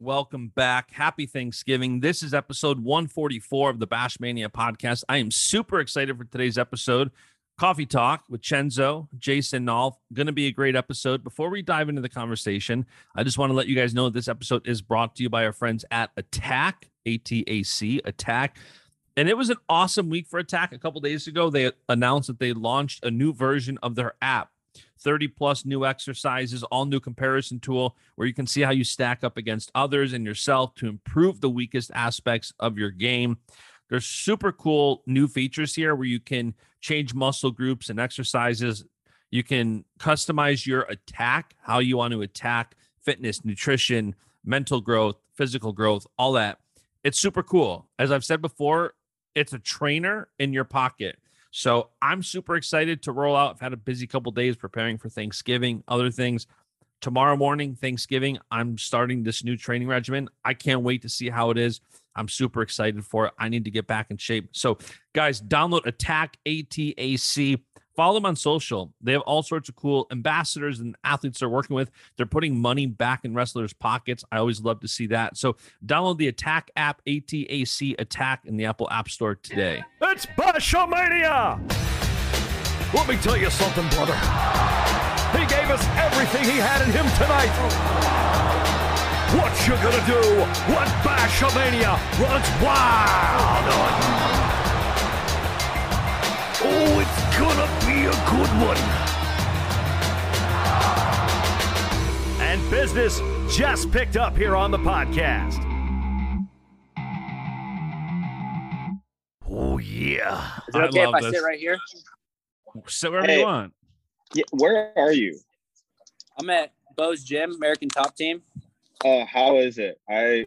Welcome back. Happy Thanksgiving. This is episode 144 of the Bash Mania podcast. I am super excited for today's episode. Coffee Talk with Chenzo, Jason Nolf. Going to be a great episode. Before we dive into the conversation, I just want to let you guys know this episode is brought to you by our friends at Attack, A T A C, Attack. And it was an awesome week for Attack. A couple days ago, they announced that they launched a new version of their app. 30 plus new exercises, all new comparison tool where you can see how you stack up against others and yourself to improve the weakest aspects of your game. There's super cool new features here where you can change muscle groups and exercises. You can customize your attack, how you want to attack fitness, nutrition, mental growth, physical growth, all that. It's super cool. As I've said before, it's a trainer in your pocket. So I'm super excited to roll out. I've had a busy couple days preparing for Thanksgiving, other things. Tomorrow morning, Thanksgiving, I'm starting this new training regimen. I can't wait to see how it is. I'm super excited for it. I need to get back in shape. So, guys, download Attack ATAC. Follow them on social. They have all sorts of cool ambassadors and athletes they're working with. They're putting money back in wrestlers' pockets. I always love to see that. So, download the Attack app, ATAC Attack, in the Apple App Store today. It's Bashamania! Let me tell you something, brother. He gave us everything he had in him tonight. What you gonna do when Bashamania runs wild on you? Oh, it's gonna be a good one. And business just picked up here on the podcast. Oh, yeah. Is it I okay if love I this. sit right here? Sit wherever Hey. you want. Yeah, where are you? I'm at Bo's Gym, American Top Team. Uh, how is it? I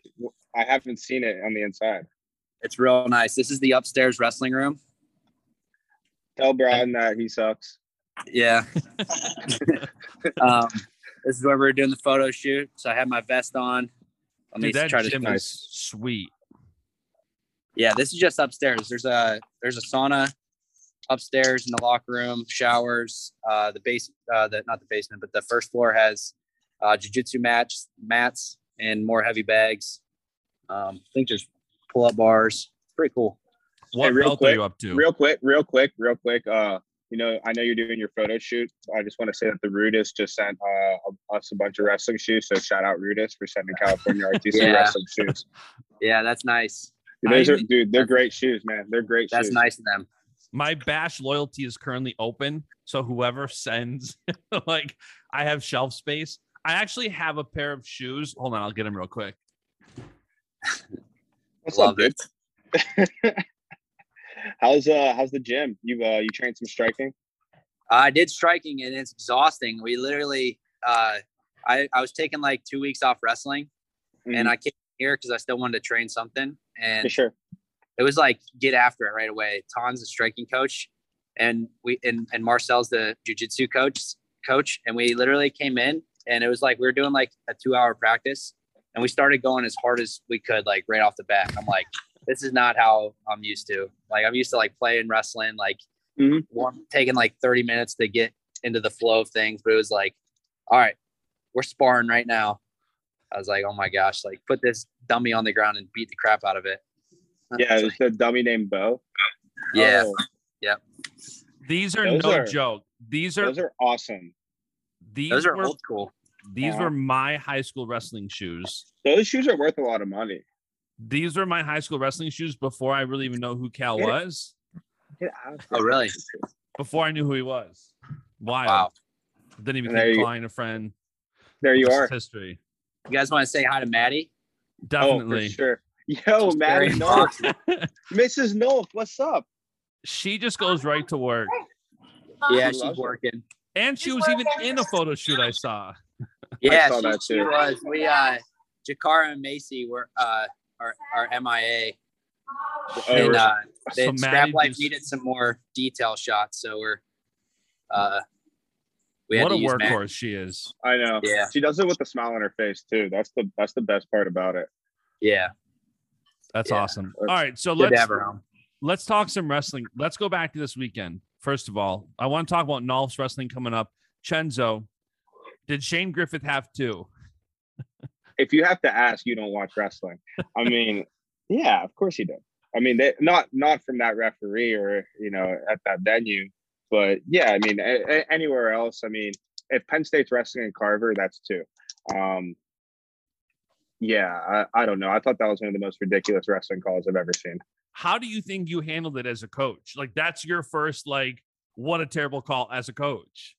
I haven't seen it on the inside. It's real nice. This is the upstairs wrestling room. Tell Brian that he sucks. Yeah. um, this is where we're doing the photo shoot. So I have my vest on. Let me Dude, that try to. gym is sweet. Yeah, this is just upstairs. There's a there's a sauna upstairs in the locker room, showers. Uh, the base, uh, the not the basement, but the first floor has uh, jujitsu mats, mats, and more heavy bags. Um, I think there's pull up bars. Pretty cool. What real belt are quick, you up to? Real quick, real quick, real quick. Uh, you know, I know you're doing your photo shoot. I just want to say that the Rudis just sent uh, us a bunch of wrestling shoes. So shout out Rudis for sending California RTC Yeah. wrestling shoes. Yeah, that's nice. Dude, those I- are, dude, they're great shoes, man. They're great That's shoes. nice of them. my bash loyalty is currently open so whoever sends like i have shelf space i actually have a pair of shoes hold on i'll get them real quick What's Love up, dude? How's uh how's the gym? You uh you trained some striking? I did striking and it's exhausting. We literally, uh, I, I was taking like two weeks off wrestling and I came here because I still wanted to train something. For And sure. it was like, get after it right away. Ton's the striking coach and we, and, and Marcel's the jujitsu coach, coach. And we literally came in and it was like, we were doing like a two hour practice and we started going as hard as we could, like right off the bat. I'm like, this is not how I'm used to. Like, I'm used to like playing wrestling, like Mhm. warm, taking like 30 minutes to get into the flow of things. But it was like, all right, we're sparring right now. I was like, oh my gosh, like put this dummy on the ground and beat the crap out of it. Yeah, It's it's the dummy named Bo. Yeah. Oh, these are Those no are- joke these are those are awesome. these Those are were old school. these Uh-huh. were my high school wrestling shoes Those shoes are worth a lot of money. These were my high school wrestling shoes before i really even know who Cael Yeah. was Oh, really? before i knew who he was wild Wow. then he And became there you- a friend There you Rest are. history You guys want to say hi to Maddie? Oh, for definitely sure. Yo, She's Maddie very North. Mrs. North, what's up? she just goes right to work Yeah, she's working. and she was even in a photo shoot i saw Yeah, saw she, that she was. We uh, Jakara and Macy were uh are are MIA. Oh, And uh So the Maddie scrap life just- needed some more detail shots, so we're uh we had what to a use Matt. workhorse she is. I know. Yeah. She does it with a smile on her face too. That's the that's the best part about it. Yeah, That's Yeah. awesome. All right, so good let's have her home. let's talk some wrestling. Let's go back to this weekend. First of all, I want to talk about Nolf's wrestling coming up. Chenzo, did Shane Griffith have two? If you have to ask, you don't watch wrestling. I mean, yeah, of course he did. I mean, they, not not from that referee or you know at that venue, but yeah, I mean a, a- anywhere else. I mean, if Penn State's wrestling in Carver, that's two. Um, yeah, I, I don't know. I thought that was one of the most ridiculous wrestling calls I've ever seen. How do you think you handled it as a coach? Like that's your first like what a terrible call as a coach.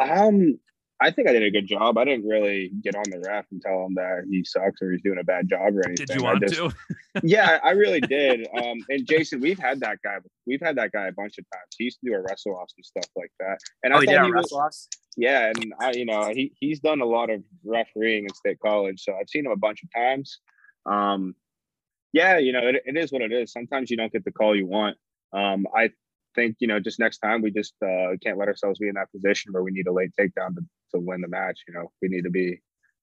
Um, I think I did a good job. I didn't really get on the ref and tell him that he sucks or he's doing a bad job or anything. Did you want just- to? yeah, I really did. Um, and Jason, we've had that guy. We've had that guy a bunch of times. He used to do our wrestle offs and stuff like that. And Oh, I he did thought he was, wrestle offs? yeah, and I, you know, he he's done a lot of refereeing in state college, so I've seen him a bunch of times. Um, yeah, you know, it, it is what it is. Sometimes you don't get the call you want. Um, I think you know, just next time we just uh, can't let ourselves be in that position where we need a late takedown to to win the match. You know, we need to be,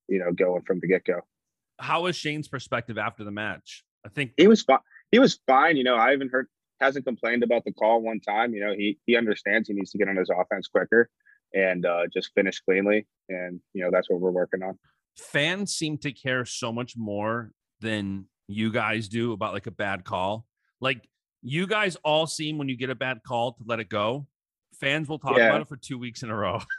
you know, going from the get go. How was Shane's perspective after the match? I think he was fine. He was fine. You know, I haven't heard hasn't complained about the call one time. You know, he he understands he needs to get on his offense quicker and uh, just finish cleanly. And you know, that's what we're working on. fans seem to care so much more than you guys do about like a bad call. Like you guys all seem when you get a bad call to let it go. Fans will talk Yeah. about it for two weeks in a row.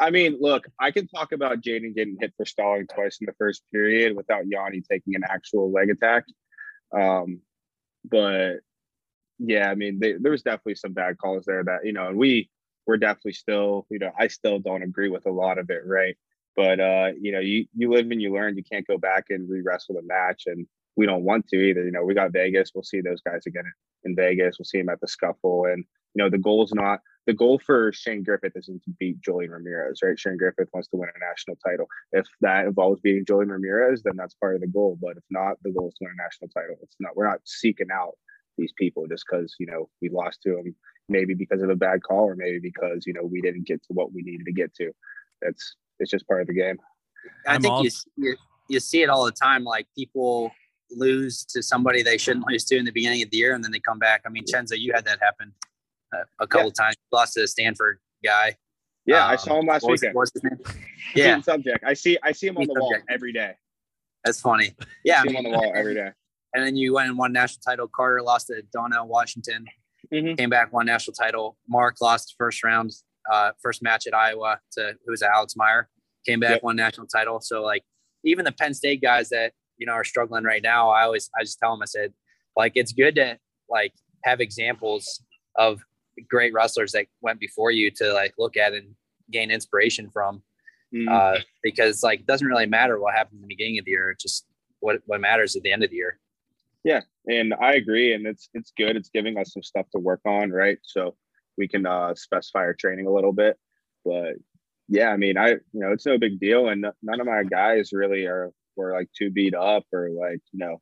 I mean, look, I can talk about Jaden getting hit for stalling twice in the first period without Yanni taking an actual leg attack. Um, but yeah, I mean, they, there was definitely some bad calls there that you know, and we were definitely still, you know, I still don't agree with a lot of it, right? But uh, you know, you you live and you learn. You can't go back and re-wrestle the match, and we don't want to either. You know, we got Vegas. We'll see those guys again in Vegas. We'll see them at the scuffle, and you know, the goal is not the goal for Shane Griffith isn't to beat Julian Ramirez, right? Shane Griffith wants to win a national title. If that involves beating Julian Ramirez, then that's part of the goal. But if not, the goal is to win a national title. It's not. We're not seeking out these people just because you know we lost to them, maybe because of a bad call, or maybe because you know we didn't get to what we needed to get to. That's it's just part of the game. I I'm think you, you you see it all the time. Like people lose to somebody they shouldn't lose to in the beginning of the year, and then they come back. I mean, Chenzo, you had that happen uh, a couple times. You lost to a Stanford guy. Yeah, I Um, saw him last was- weekend. was his name? Yeah, subject. I see. I see him on the wall every day. that's funny. Yeah, I I mean, on the wall every day. and then you went and won national title. Carter lost to Donnell Washington. Mhm. Came back, won national title. Mark lost first round, uh, first match at Iowa to who was Alex Meyer. Came back, Yep. won national title. So like even the Penn State guys that you know are struggling right now, I always I just tell them I said like it's good to like have examples of great wrestlers that went before you to like look at and gain inspiration from Mhm. uh, because like it doesn't really matter what happened in the beginning of the year. It's just what what matters at the end of the year. Yeah, and I agree, and it's it's good. It's giving us some stuff to work on, right? So we can uh, specify our training a little bit. But yeah, I mean, I you know, it's no big deal, and none of my guys really are were like too beat up or like you know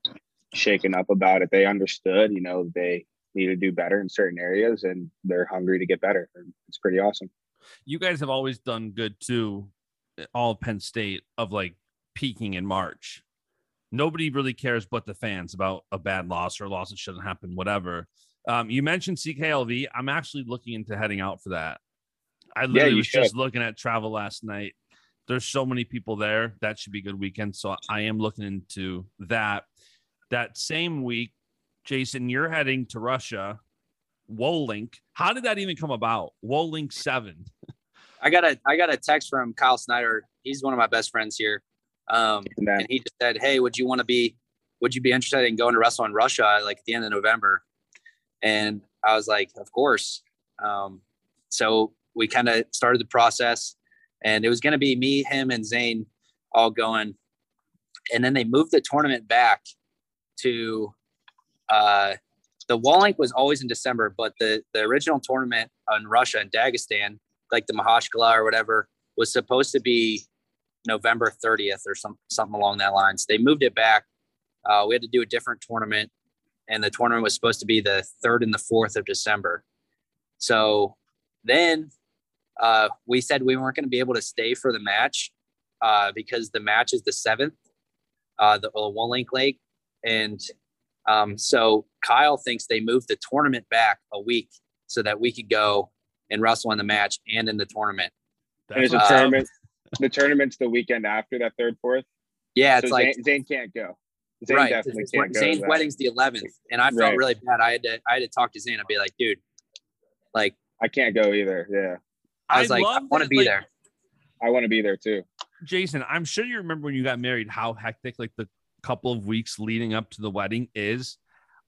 shaken up about it. They understood, you know, they need to do better in certain areas, and they're hungry to get better. It's pretty awesome. You guys have always done good too, all of Penn State of like peaking in March. Nobody really cares but the fans about a bad loss or a loss that shouldn't happen, whatever. Um, you mentioned CKLV. I'm actually looking into heading out for that. I literally you was just looking at travel last night. There's so many people there. That should be a good weekend. So I am looking into that. That same week, Jason, you're heading to Russia. Wolink. How did that even come about? Wolink seven. I got a I got a text from Kyle Snyder. He's one of my best friends here. Um, And and he just said, "Hey, would you want to be? Would you be interested in going to wrestle in Russia like at the end of November?" And I was like, "Of course." Um, so we kind of started the process, and it was going to be me, him, and Zane all going. And then they moved the tournament back to uh, the Wallink was always in December, but the the original tournament in Russia and Dagestan, like the Mahashkala or whatever, was supposed to be November 30th or some something along that lines. They moved it back. Uh, we had to do a different tournament, and the tournament was supposed to be the third and the fourth of December. So then uh, we said we weren't going to be able to stay for the match uh, because the match is the seventh, uh, the uh, One Link Lake, and um, so Kyle thinks they moved the tournament back a week so that we could go and wrestle in the match and in the tournament. And it's a Uh, tournament. the tournament's the weekend after that third, fourth. Yeah, So it's like Zane, Zane can't go. Zane right. definitely can't Zane's that. wedding's the 11th, and I felt Right. really bad. I had to I had to talk to Zane. I'd be like, dude, like I can't go either. Yeah, I was like, I want to be like, there. I want to be there too. Jason, I'm sure you remember when you got married how hectic like the couple of weeks leading up to the wedding is.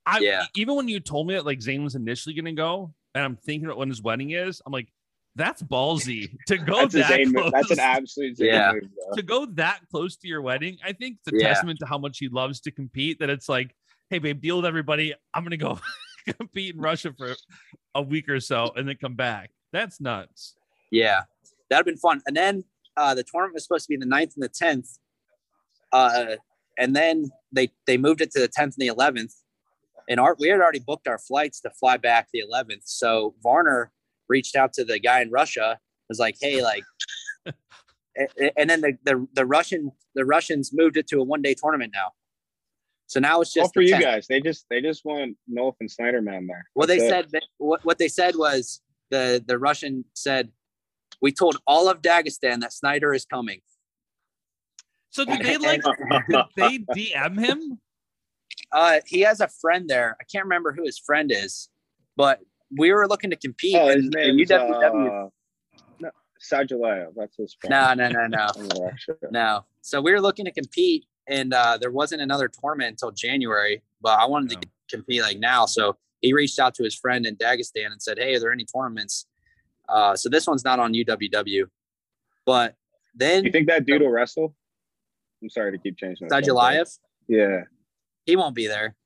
I Yeah. even when you told me that like Zane was initially gonna go, and I'm thinking about when his wedding is, I'm like, that's ballsy to go That's that Zane. close. That's an absolute Zane Yeah. move. to go that close to your wedding. I think it's a Yeah. testament to how much he loves to compete. That it's like, hey babe, deal with everybody. I'm gonna go compete in Russia for a week or so and then come back. That's nuts. Yeah, that'd been fun. And then uh, the tournament was supposed to be the 9th and the 10th. Uh, and then they they moved it to the 10th and the 11th. And our, we had already booked our flights to fly back the 11th. So Varner reached out to the guy in Russia, was like, hey, like, a- a- and then the, the, the Russian, the Russians moved it to a one day tournament now. So now it's All just for you 10th. guys. They just they just want Nolf and Snyderman there. Well, they it. said that what, what they said was the the Russian said, "We told all of Dagestan that Snyder is coming." So did they like did they DM him? Uh, he has a friend there. I can't remember who his friend is, but we were looking to compete. Oh, his and, name is UWW. uh, no, Sajalayev. That's his friend. no, no, no, no, no. So we were looking to compete, and uh, there wasn't another tournament until January. But I wanted Yeah. to compete like now, so he reached out to his friend in Dagestan and said, "Hey, are there any tournaments?" Uh, so this one's not on UWW, but then You think that dude will wrestle? I'm sorry to keep changing. the subject. Yeah. he won't be there.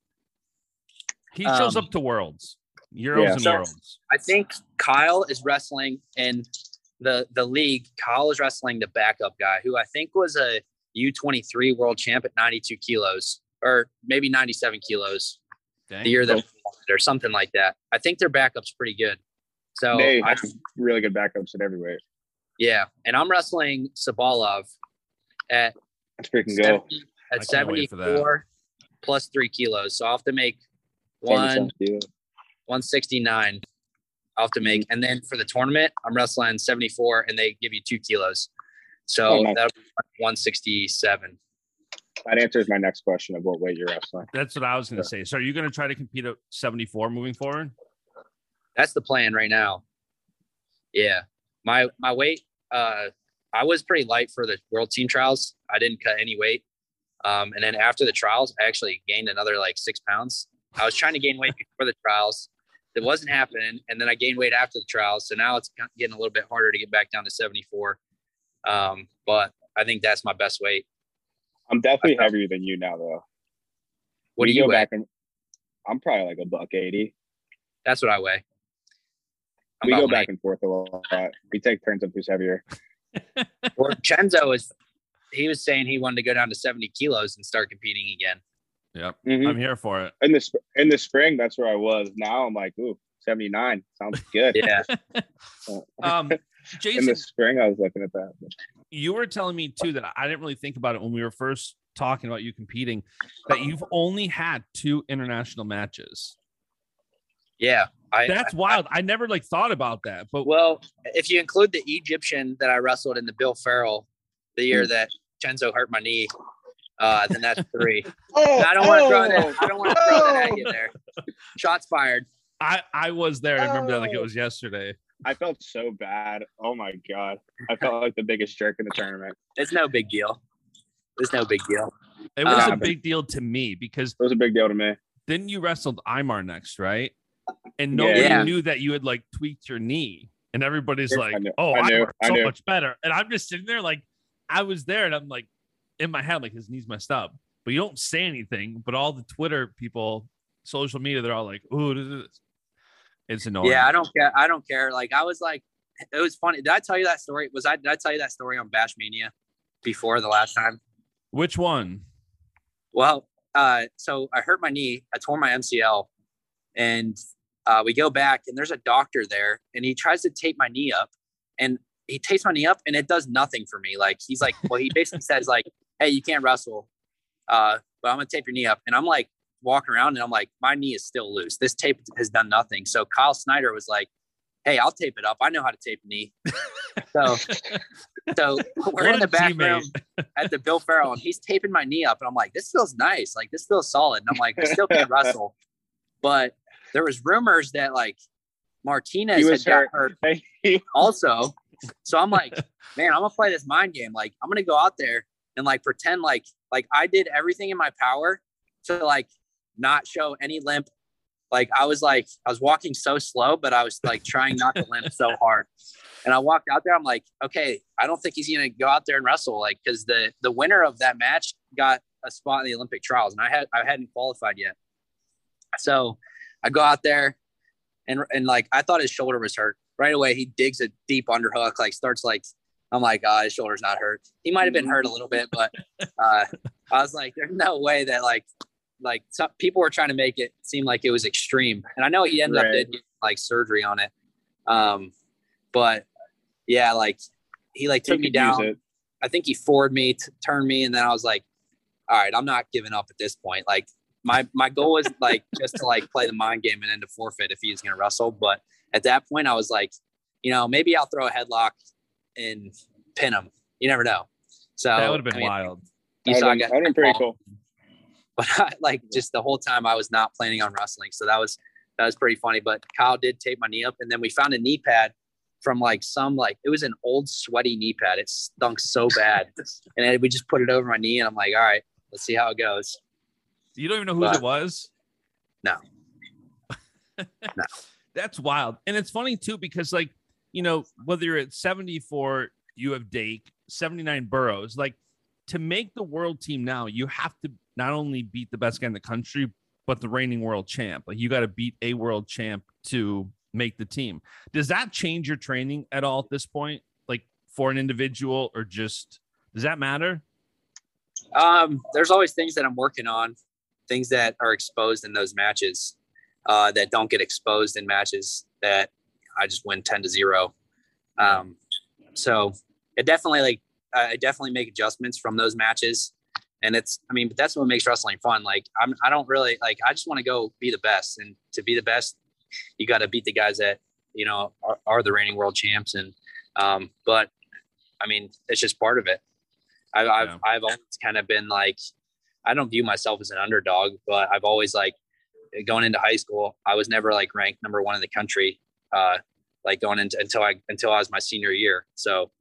He shows Um, up to worlds, Euros Yeah. and So- Worlds. I think Kyle is wrestling in the the league. Kyle is wrestling the backup guy, who I think was a U23 world champ at 92 kilos, or maybe 97 kilos Dang. the year that we won it, or something like that. I think their backup's pretty good. So they I, have really good backups at every weight. yeah, and I'm wrestling Tsabolov at Let's freaking go. 70, I at can't wait for that. 74 plus three kilos. So I'll have to make one 169 I'll have to make. And then for the tournament, I'm wrestling 74 and they give you two kilos. So Oh, nice. that'll be 167. That answers my next question of what weight you're wrestling. That's what I was gonna Yeah. say. So are you gonna try to compete at 74 moving forward? That's the plan right now. Yeah. My my weight, uh I was pretty light for the world team trials. I didn't cut any weight. Um, and then after the trials, I actually gained another like six pounds. I was trying to gain weight before the trials. It wasn't happening. And then I gained weight after the trials. So now it's getting a little bit harder to get back down to 74. Um, but I think that's my best weight. I'm definitely heavier than you now, though. What do you go weigh? back and I'm probably like a buck eighty. That's what I weigh. I'm we go 180. back and forth a lot. We take turns of who's heavier. Well, Chenzo is, he was saying he wanted to go down to 70 kilos and start competing again. Yep. Mhm. I'm here for it. In the sp- in the spring, that's where I was. Now I'm like, ooh, 79 sounds good. Yeah. Um Jason, in the spring, I was looking at that. you were telling me too that I didn't really think about it when we were first talking about you competing, that you've only had two international matches. Yeah. I, That's I- wild. I never like thought about that. But Well, if you include the Egyptian that I wrestled in the Bill Farrell the year Hmm. that Chenzo hurt my knee, uh, then that's three. Oh, I don't want to throw that. I don't want to throw that at you there. Shots fired. I I was there. I remember that like it Oh. was yesterday. I felt so bad. Oh my god, I felt like the biggest jerk in the tournament. It's no big deal. It's no big deal. It was a Um, big deal to me because It was a big deal to me. then you wrestled Imar next, right? And nobody Yeah. knew that you had like tweaked your knee, and everybody's I like, knew- "Oh, I knew, Imar, I so knew. much better." And I'm just sitting there like, I was there, and I'm like, in my head, like his knee's messed up, but you don't say anything. But all the Twitter people, social media, they're all like, "Ooh, this is-" it's annoying." Yeah, I don't care. I don't care. Like I was like, it was funny. Did I tell you that story? Was I? Did I tell you that story on Bash Mania? before the last time. Which one? Well, uh, so I hurt my knee. I tore my MCL, and uh, we go back, and there's a doctor there, and he tries to tape my knee up, and he tapes my knee up, and it does nothing for me. Like he's like, well, he basically says like, "Hey, you can't wrestle, uh, but I'm gonna tape your knee up," and I'm like walking around, and I'm like, my knee is still loose. This tape has done nothing. So Kyle Snyder was like, "Hey, I'll tape it up. I know how to tape a knee." so, so we're What in the back room at the Bill Farrell, and he's taping my knee up, and I'm like, "This feels nice. Like this feels solid." And I'm like, "I still can't wrestle," but there was rumors that like Martinez had was got hurt. hurt also. So I'm like, man, I'm gonna play this mind game. Like, I'm gonna go out there and like pretend like like I did everything in my power to like not show any limp. Like I was like I was walking so slow, but I was like trying not to limp so hard. And I walked out there. I'm like, okay, I don't think he's gonna go out there and wrestle. Like, because the the winner of that match got a spot in the Olympic trials, and I had I hadn't qualified yet. So I go out there, and and like I thought his shoulder was hurt right away. He digs a deep underhook, like starts like I'm like, oh, his shoulder's not hurt. He might have been hurt a little bit, but uh, I was like, there's no way that like like some people were trying to make it seem like it was extreme, and I know he ended up Right. did get, like surgery on it. Um, but yeah, like he like took me down. I think he forward me, t- turned me, and then I was like, all right, I'm not giving up at this point. Like my my goal was like just to like play the mind game and then to forfeit if he was gonna wrestle. But at that point, I was like, you know, maybe I'll throw a headlock and pin him. You never know. So that would have been I mean, wild. You saw I been- got been pretty involved, cool. But I, like just the whole time I was not planning on wrestling. So that was that was pretty funny. But Kyle did tape my knee up, and then we found a knee pad from like some like it was an old sweaty knee pad. It stunk so bad, and then we just put it over my knee, and I'm like, all right, let's see how it goes. You don't even know who But- it was? No. No. That's wild. And it's funny too, because like, you know, whether you're at 74, you have Dake, 79 Burroughs, like to make the world team now, you have to not only beat the best guy in the country, but the reigning world champ. Like you got to beat a world champ to make the team. Does that change your training at all at this point? Like for an individual or just does that matter? Um, there's always things that I'm working on, things that are exposed in those matches uh, that don't get exposed in matches that I just win 10 to zero. Um, so it definitely like, I definitely make adjustments from those matches. And it's, I mean, but that's what makes wrestling fun. Like I'm, I don't really like, I just want to go be the best and to be the best, you got to beat the guys that, you know, are, are the reigning world champs. And, um, but I mean, it's just part of it. I've, I've, I've always kind of been like, I don't view myself as an underdog, but I've always like going into high school, I was never like ranked number one in the country. Uh, like going into until I until I was my senior year. So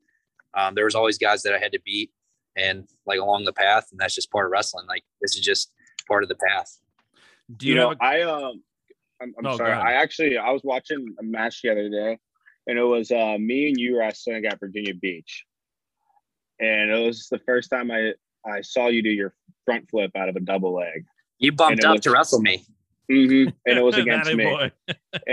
um, there was always guys that I had to beat and like along the path, and that's just part of wrestling. Like this is just part of the path. Do You, you, know, have a, I um, I'm, I'm No, sorry. I actually I was watching a match the other day, and it was uh me and you wrestling at Virginia Beach, and it was the first time I I saw you do your front flip out of a double leg. You bumped up was- to wrestle me. Mm-hmm. And it was against me. and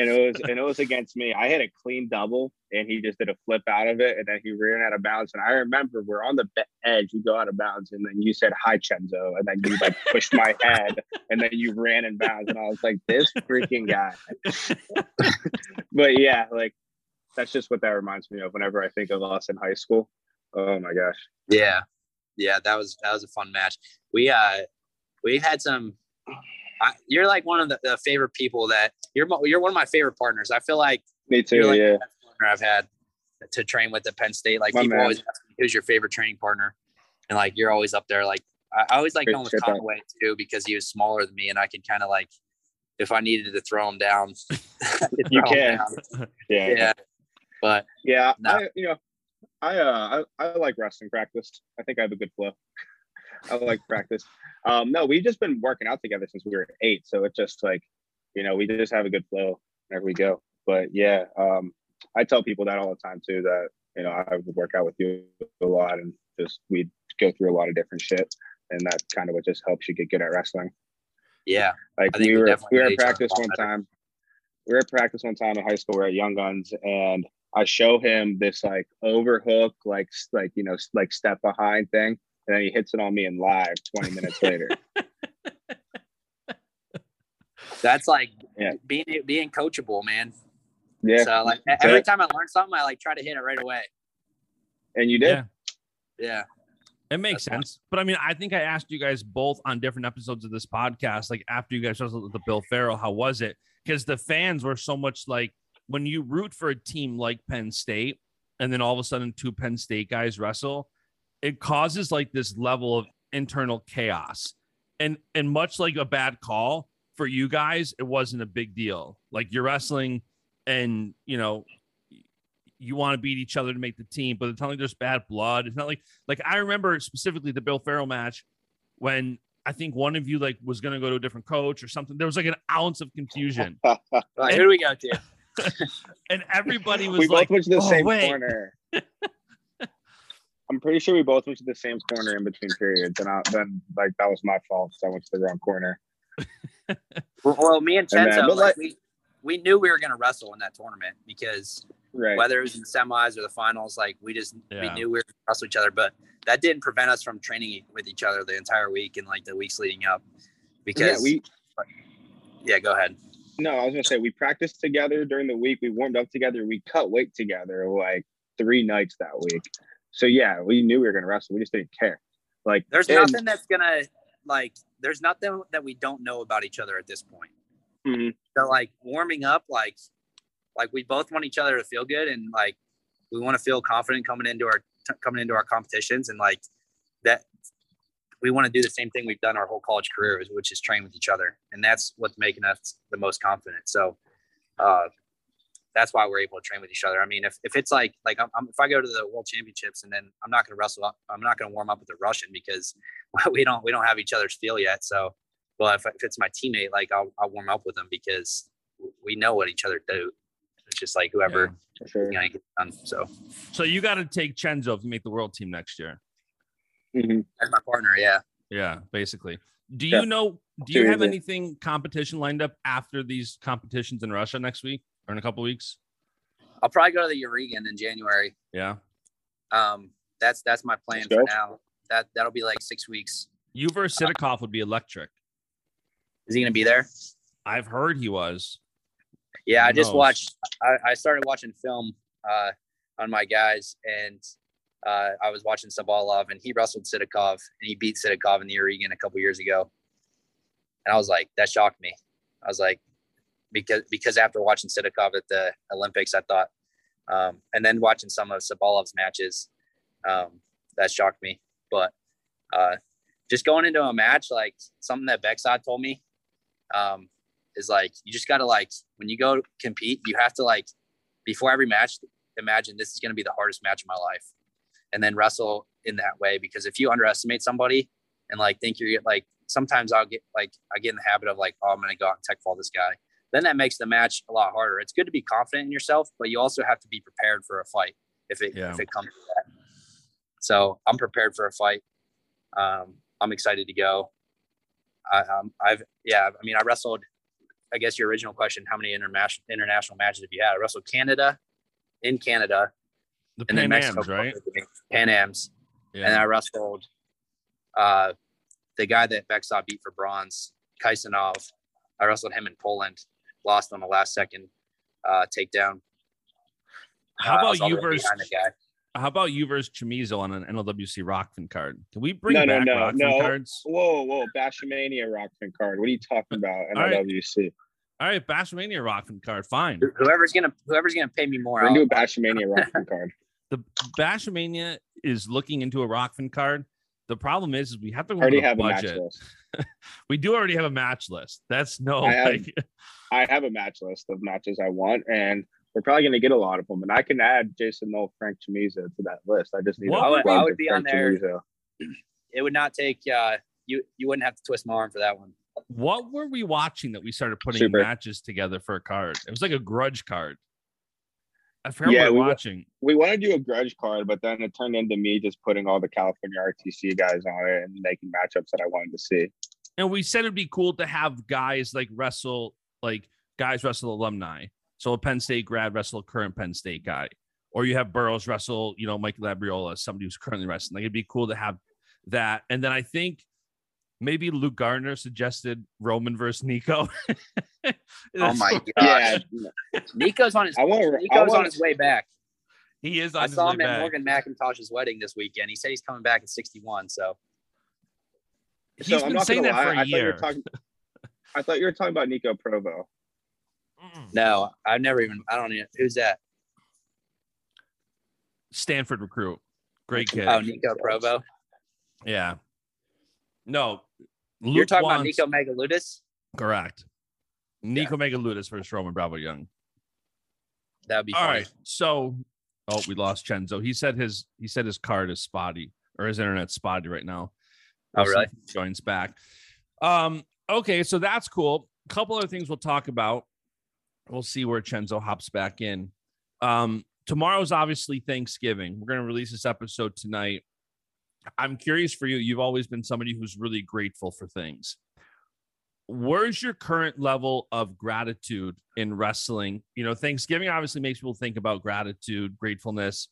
it was and it was against me. I had a clean double, and he just did a flip out of it, and then he ran out of bounds. And I remember we're on the be- edge, we go out of bounds, and then you said hi, Chenzo, and then you like pushed my head, and then you ran in bounds, and I was like, this freaking guy. but yeah, like that's just what that reminds me of whenever I think of us in high school. Oh my gosh. Yeah, yeah, that was that was a fun match. We uh we had some. I, you're like one of the, the favorite people that you're you're one of my favorite partners. I feel like Me too. You're like yeah. the best partner I've had to train with at Penn State. Like My people man. always ask me, who's your favorite training partner? And like you're always up there. Like I, always like going with. Conway too because he was smaller than me and I could kind of like if I needed to throw him down, You throw can. down. Yeah. Yeah. But Yeah, No. I you know, I uh I, I like wrestling practice. I think I have a good flow. I like practice. Um no, we've just been working out together since we were eight. So it's just like, you know, we just have a good flow whenever we go. But yeah, um I tell people that all the time too, that you know, I would work out with you a lot and just we'd go through a lot of different shit. And that's kind of what just helps you get good at wrestling. yeah, Like we we were we were at practice one better. time. We were at practice one time in high school. We are at Young Guns, and I show him this like overhook, like like you know, like step behind thing, and then he hits it on me in live 20 minutes later. That's like Yeah. being being coachable, man. Yeah, So like every time I learn something, I like try to hit it right away. and you did. Yeah. Yeah. It makes That's fine. sense. But I mean, I think I asked you guys both on different episodes of this podcast, like after you guys wrestled with the Bill Farrell, how was it? Because the fans were so much like when you root for a team like Penn State, and then all of a sudden two Penn State guys wrestle, it causes like this level of internal chaos. And and much like a bad call for you guys, it wasn't a big deal. Like you're wrestling and you know you want to beat each other to make the team, but it's not like there's bad blood. It's not like like I remember specifically the Bill Farrell match when I think one of you like was gonna go to a different coach or something. There was like an ounce of confusion, who do we go to? and everybody was we like, both went to the "Oh, same wait." corner. I'm pretty sure we both went to the same corner in between periods, and I, then like that was my fault. So I went to the wrong corner. Well, well, me and And then- like, like- we, we knew we were going to wrestle in that tournament because Right. whether it was in the semis or the finals, like we just we knew we were going to wrestle each other. But that didn't prevent us from training with each other the entire week and like the weeks leading up. yeah, Because we yeah, go ahead. No, I was gonna say we practiced together during the week. We warmed up together. We cut weight together like three nights that week. So yeah, we knew we were gonna wrestle. We just didn't care. Like There's and- nothing that's gonna like. There's nothing that we don't know about each other at this point. Mhm. So like warming up, like like we both want each other to feel good and like we want to feel confident coming into our coming into our competitions and like that we want to do the same thing we've done our whole college career which is train with each other and that's what's making us the most confident so uh that's why we're able to train with each other i mean if, if it's like like I'm, I'm- if i go to the world championships and then i'm not going to wrestle up i'm not going to warm up with a russian because we don't we don't have each other's feel yet so well if, if it's my teammate like I'll, I'll warm up with them because we know what each other do it's just like whoever For sure. you know, get done. So So you got to take Chenzo if you make the world team next year. Mhm. that's my partner. Yeah. Yeah, basically. Do Yeah. you know? Do you have anything competition lined up after these competitions in Russia next week or in a couple weeks? I'll probably go to the Yarygin in January. Yeah, Um, that's that's my plan Let's for now. That that'll be like six weeks. you versus Sidakov would be electric. Is he gonna be there? I've heard he was. Yeah, Who I just watched. I, I started watching film uh, on my guys, and uh, I was watching Tsabolov, and he wrestled Sidakov, and he beat Sidakov in the Yarygin a couple years ago. And I was like, that shocked me. I was like, because because after watching Sidakov at the Olympics, I thought, um, and then watching some of Tsabolov's matches, um, that shocked me. But uh, just going into a match, like something that Bekzod told me, um, is like you just got to like when you go compete, you have to like before every match, imagine this is going to be the hardest match of my life, and then wrestle in that way. Because if you underestimate somebody and like think you're like sometimes I'll get like I get in the habit of like oh I'm going to go out and tech fall this guy. Then that makes the match a lot harder. It's good to be confident in yourself, but you also have to be prepared for a fight if it Yeah. if it comes to that. So I'm prepared for a fight. Um, I'm excited to go. I, um, I've yeah. I mean, I wrestled. I guess your original question: How many international international matches have you had? I wrestled Canada, in Canada, The and then Pan Mexico. Ams, right? Pan Ams, and. I wrestled uh, the guy that Bekzod beat for bronze, Kaisanov. I wrestled him in Poland, lost on the last second uh, takedown. How Uh, about was you versus? the guy? How about you versus Chamizo on an NLWC Rokfin card? Can we bring No, no, back no, Rokfin no. cards? Whoa, whoa, Bashmania Rokfin card. What are you talking about? All right. NLWC. All right, Bashmania Rokfin card, fine. Whoever's gonna whoever's gonna pay me more. We're gonna do a Bashmania Rokfin card. The Bashmania is looking into a Rokfin card. The problem is, is we have to go already with a have a match list. We do already have a match list. That's no I have- like I have a match list of matches I want, and we're probably gonna get a lot of them. And I can add Jason Nolf, Frank Chamizo to that list. I just need What a would- blend I would of be on there. Chamizo. it would not take uh, you. You wouldn't have to twist my arm for that one. what were we watching that we started putting Super. matches together for a card? It was like a grudge card. I forgot Yeah, what we we were watching. We want to do a grudge card, but then it turned into me just putting all the California RTC guys on it and making matchups that I wanted to see. And we said it'd be cool to have guys like wrestle, like guys wrestle alumni. So a Penn State grad wrestle a current Penn State guy. or you have Burroughs wrestle, you know, Mike Labriola, somebody who's currently wrestling. Like it'd be cool to have that. And then I think maybe Luke Gardner suggested Roman versus Nico. Oh my god, Yeah, Nico's on his I want. I Nico's on his way back. he is on I his saw way him at. Morgan McIntosh's wedding this weekend. He said he's coming back at 61. So He's So I'm been saying gonna that for lie, a I thought you were year. talking. I thought you were talking about Nico Provo. Mm. no, I've never even. I don't even. Who's that? Stanford recruit. Great kid. Oh, Nico Provo. Yeah. No. You're Luke talking about wants- Nico Megaludis. Correct. Nico Megaludis versus Roman Bravo Young. That would be All funny. right. So, oh, we lost Chenzo. He said his he said his card is spotty or his internet's spotty right now. Oh, really? he Joins back. Um. Okay, so that's cool. A couple other things we'll talk about. We'll see where Chenzo hops back in. Um. Tomorrow's obviously Thanksgiving. We're going to release this episode tonight. I'm curious for you. You've always been somebody who's really grateful for things where's your current level of gratitude in wrestling? You know, Thanksgiving obviously makes people think about gratitude, gratefulness.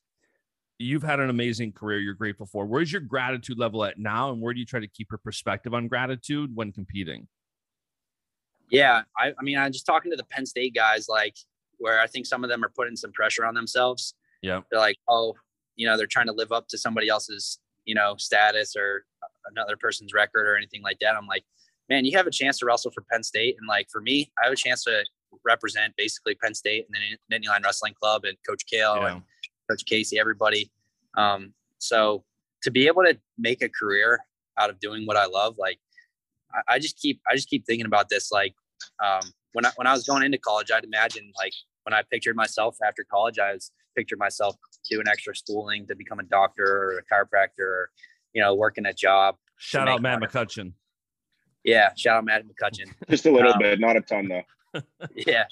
You've had an amazing career you're grateful for. Where's your gratitude level at now? And where do you try to keep your perspective on gratitude when competing? Yeah, I, I mean, I'm just talking to the Penn State guys, like where I think some of them are putting some pressure on themselves. Yeah. They're like, oh, you know, they're trying to live up to somebody else's, you know, status or another person's record or anything like that. I'm like, man, you have a chance to wrestle for Penn State, and like for me, I have a chance to represent basically Penn State and then Nittany Lion Wrestling Club and Coach Cael Yeah. and Coach Casey, everybody. Um, so to be able to make a career out of doing what I love, like I, I just keep I just keep thinking about this. Like um, when I when I was going into college, I'd imagine like when I pictured myself after college, I was pictured myself doing extra schooling to become a doctor or a chiropractor, or you know, working a job. Shout out Matt money. McCutcheon. Yeah, shout out Matt McCutcheon. Just a little Um, bit, not a ton though. yeah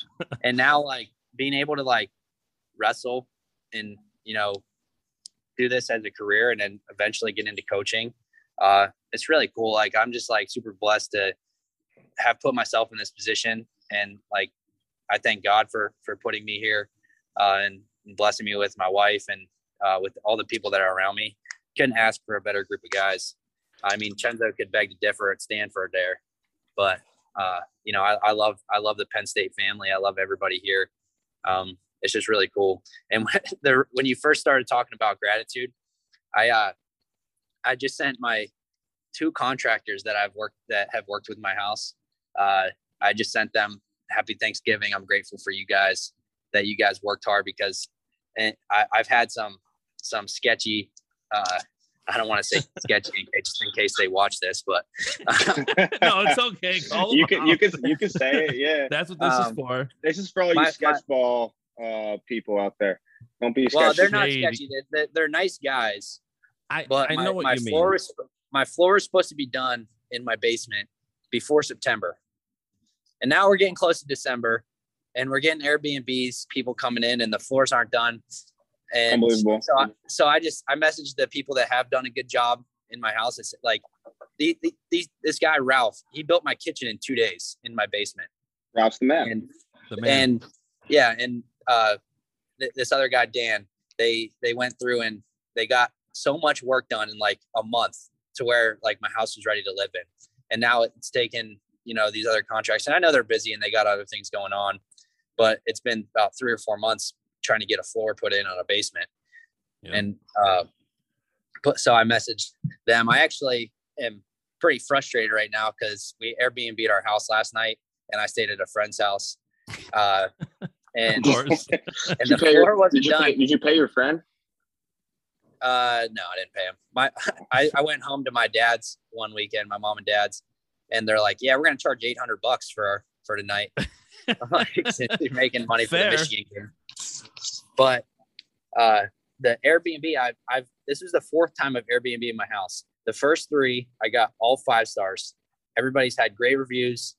and now like being able to like wrestle and you know do this as a career and then eventually get into coaching uh it's really cool like i'm just like super blessed to have put myself in this position and like i thank god for for putting me here uh and, blessing me with my wife and uh with all the people that are around me couldn't ask for a better group of guys i mean chenzo could beg to differ at stanford there but uh, you know, I, I love I love the Penn State family. I love everybody here. Um, it's just really cool. And when, the, when you first started talking about gratitude, I uh, I just sent my two contractors that I've worked that have worked with my house. Uh, I just sent them Happy Thanksgiving. I'm grateful for you guys that you guys worked hard because, and I, I've had some some sketchy. Uh, I don't want to say sketchy in case, in case they watch this, but no, it's okay. Call you them can you can you can say it. Yeah, That's what this Um, is for. this is for all you My- my- sketchball uh, people out there. Don't be well, sketchy. they're not sketchy. They're, they're, they're nice guys. I, but I my, know what my you mean. is my floor is supposed to be done in my basement before September, and now we're getting close to December, and we're getting Airbnbs, people coming in, and the floors aren't done. And Unbelievable. so, I, so I just I messaged the people that have done a good job in my house. I said like, the, the, these this guy Ralph, he built my kitchen in two days in my basement, Ralph's the man. and The man. and yeah, and uh, th- this other guy Dan, they they went through and they got so much work done in like a month to where like my house was ready to live in, and now it's taken you know these other contracts, and I know they're busy and they got other things going on, but it's been about three or four months trying to get a floor put in on a basement, Yeah. and uh, but so I messaged them. I actually am pretty frustrated right now because we Airbnb'd our house last night, and I stayed at a friend's house. Uh, and and Did the you pay- wasn't did you done. Pay, did you pay your friend? Uh, no, I didn't pay him. My, I, I went home to my dad's one weekend, my mom and dad's, and they're like, "Yeah, we're gonna charge eight hundred bucks for for tonight." Like, since you're making money for the Michigan game. But uh, the Airbnb, I've, I've this is the fourth time I've Airbnb in my house. The first three, I got all five stars. Everybody's had great reviews.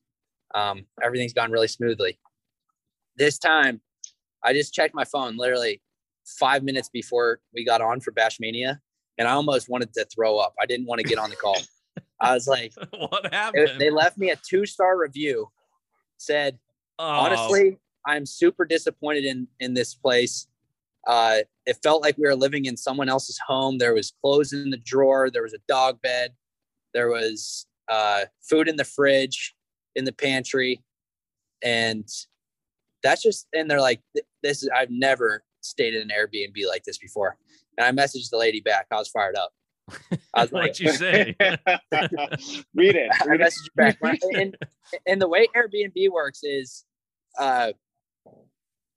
Um, everything's gone really smoothly. This time, I just checked my phone literally five minutes before we got on for Bashmania, and I almost wanted to throw up. I didn't want to get on the call. I was like, what happened? they left me a two star review. Said Oh, honestly, I'm super disappointed in in this place. Uh, it felt like we were living in someone else's home. There was clothes in the drawer. There was a dog bed. There was uh, food in the fridge, in the pantry, and that's just. And they're like, "This is I've never stayed in an Airbnb like this before." And I messaged the lady back. I was fired up. I was like, What'd you say? read it. I Read it. messaged you back. and, and the way Airbnb works is uh,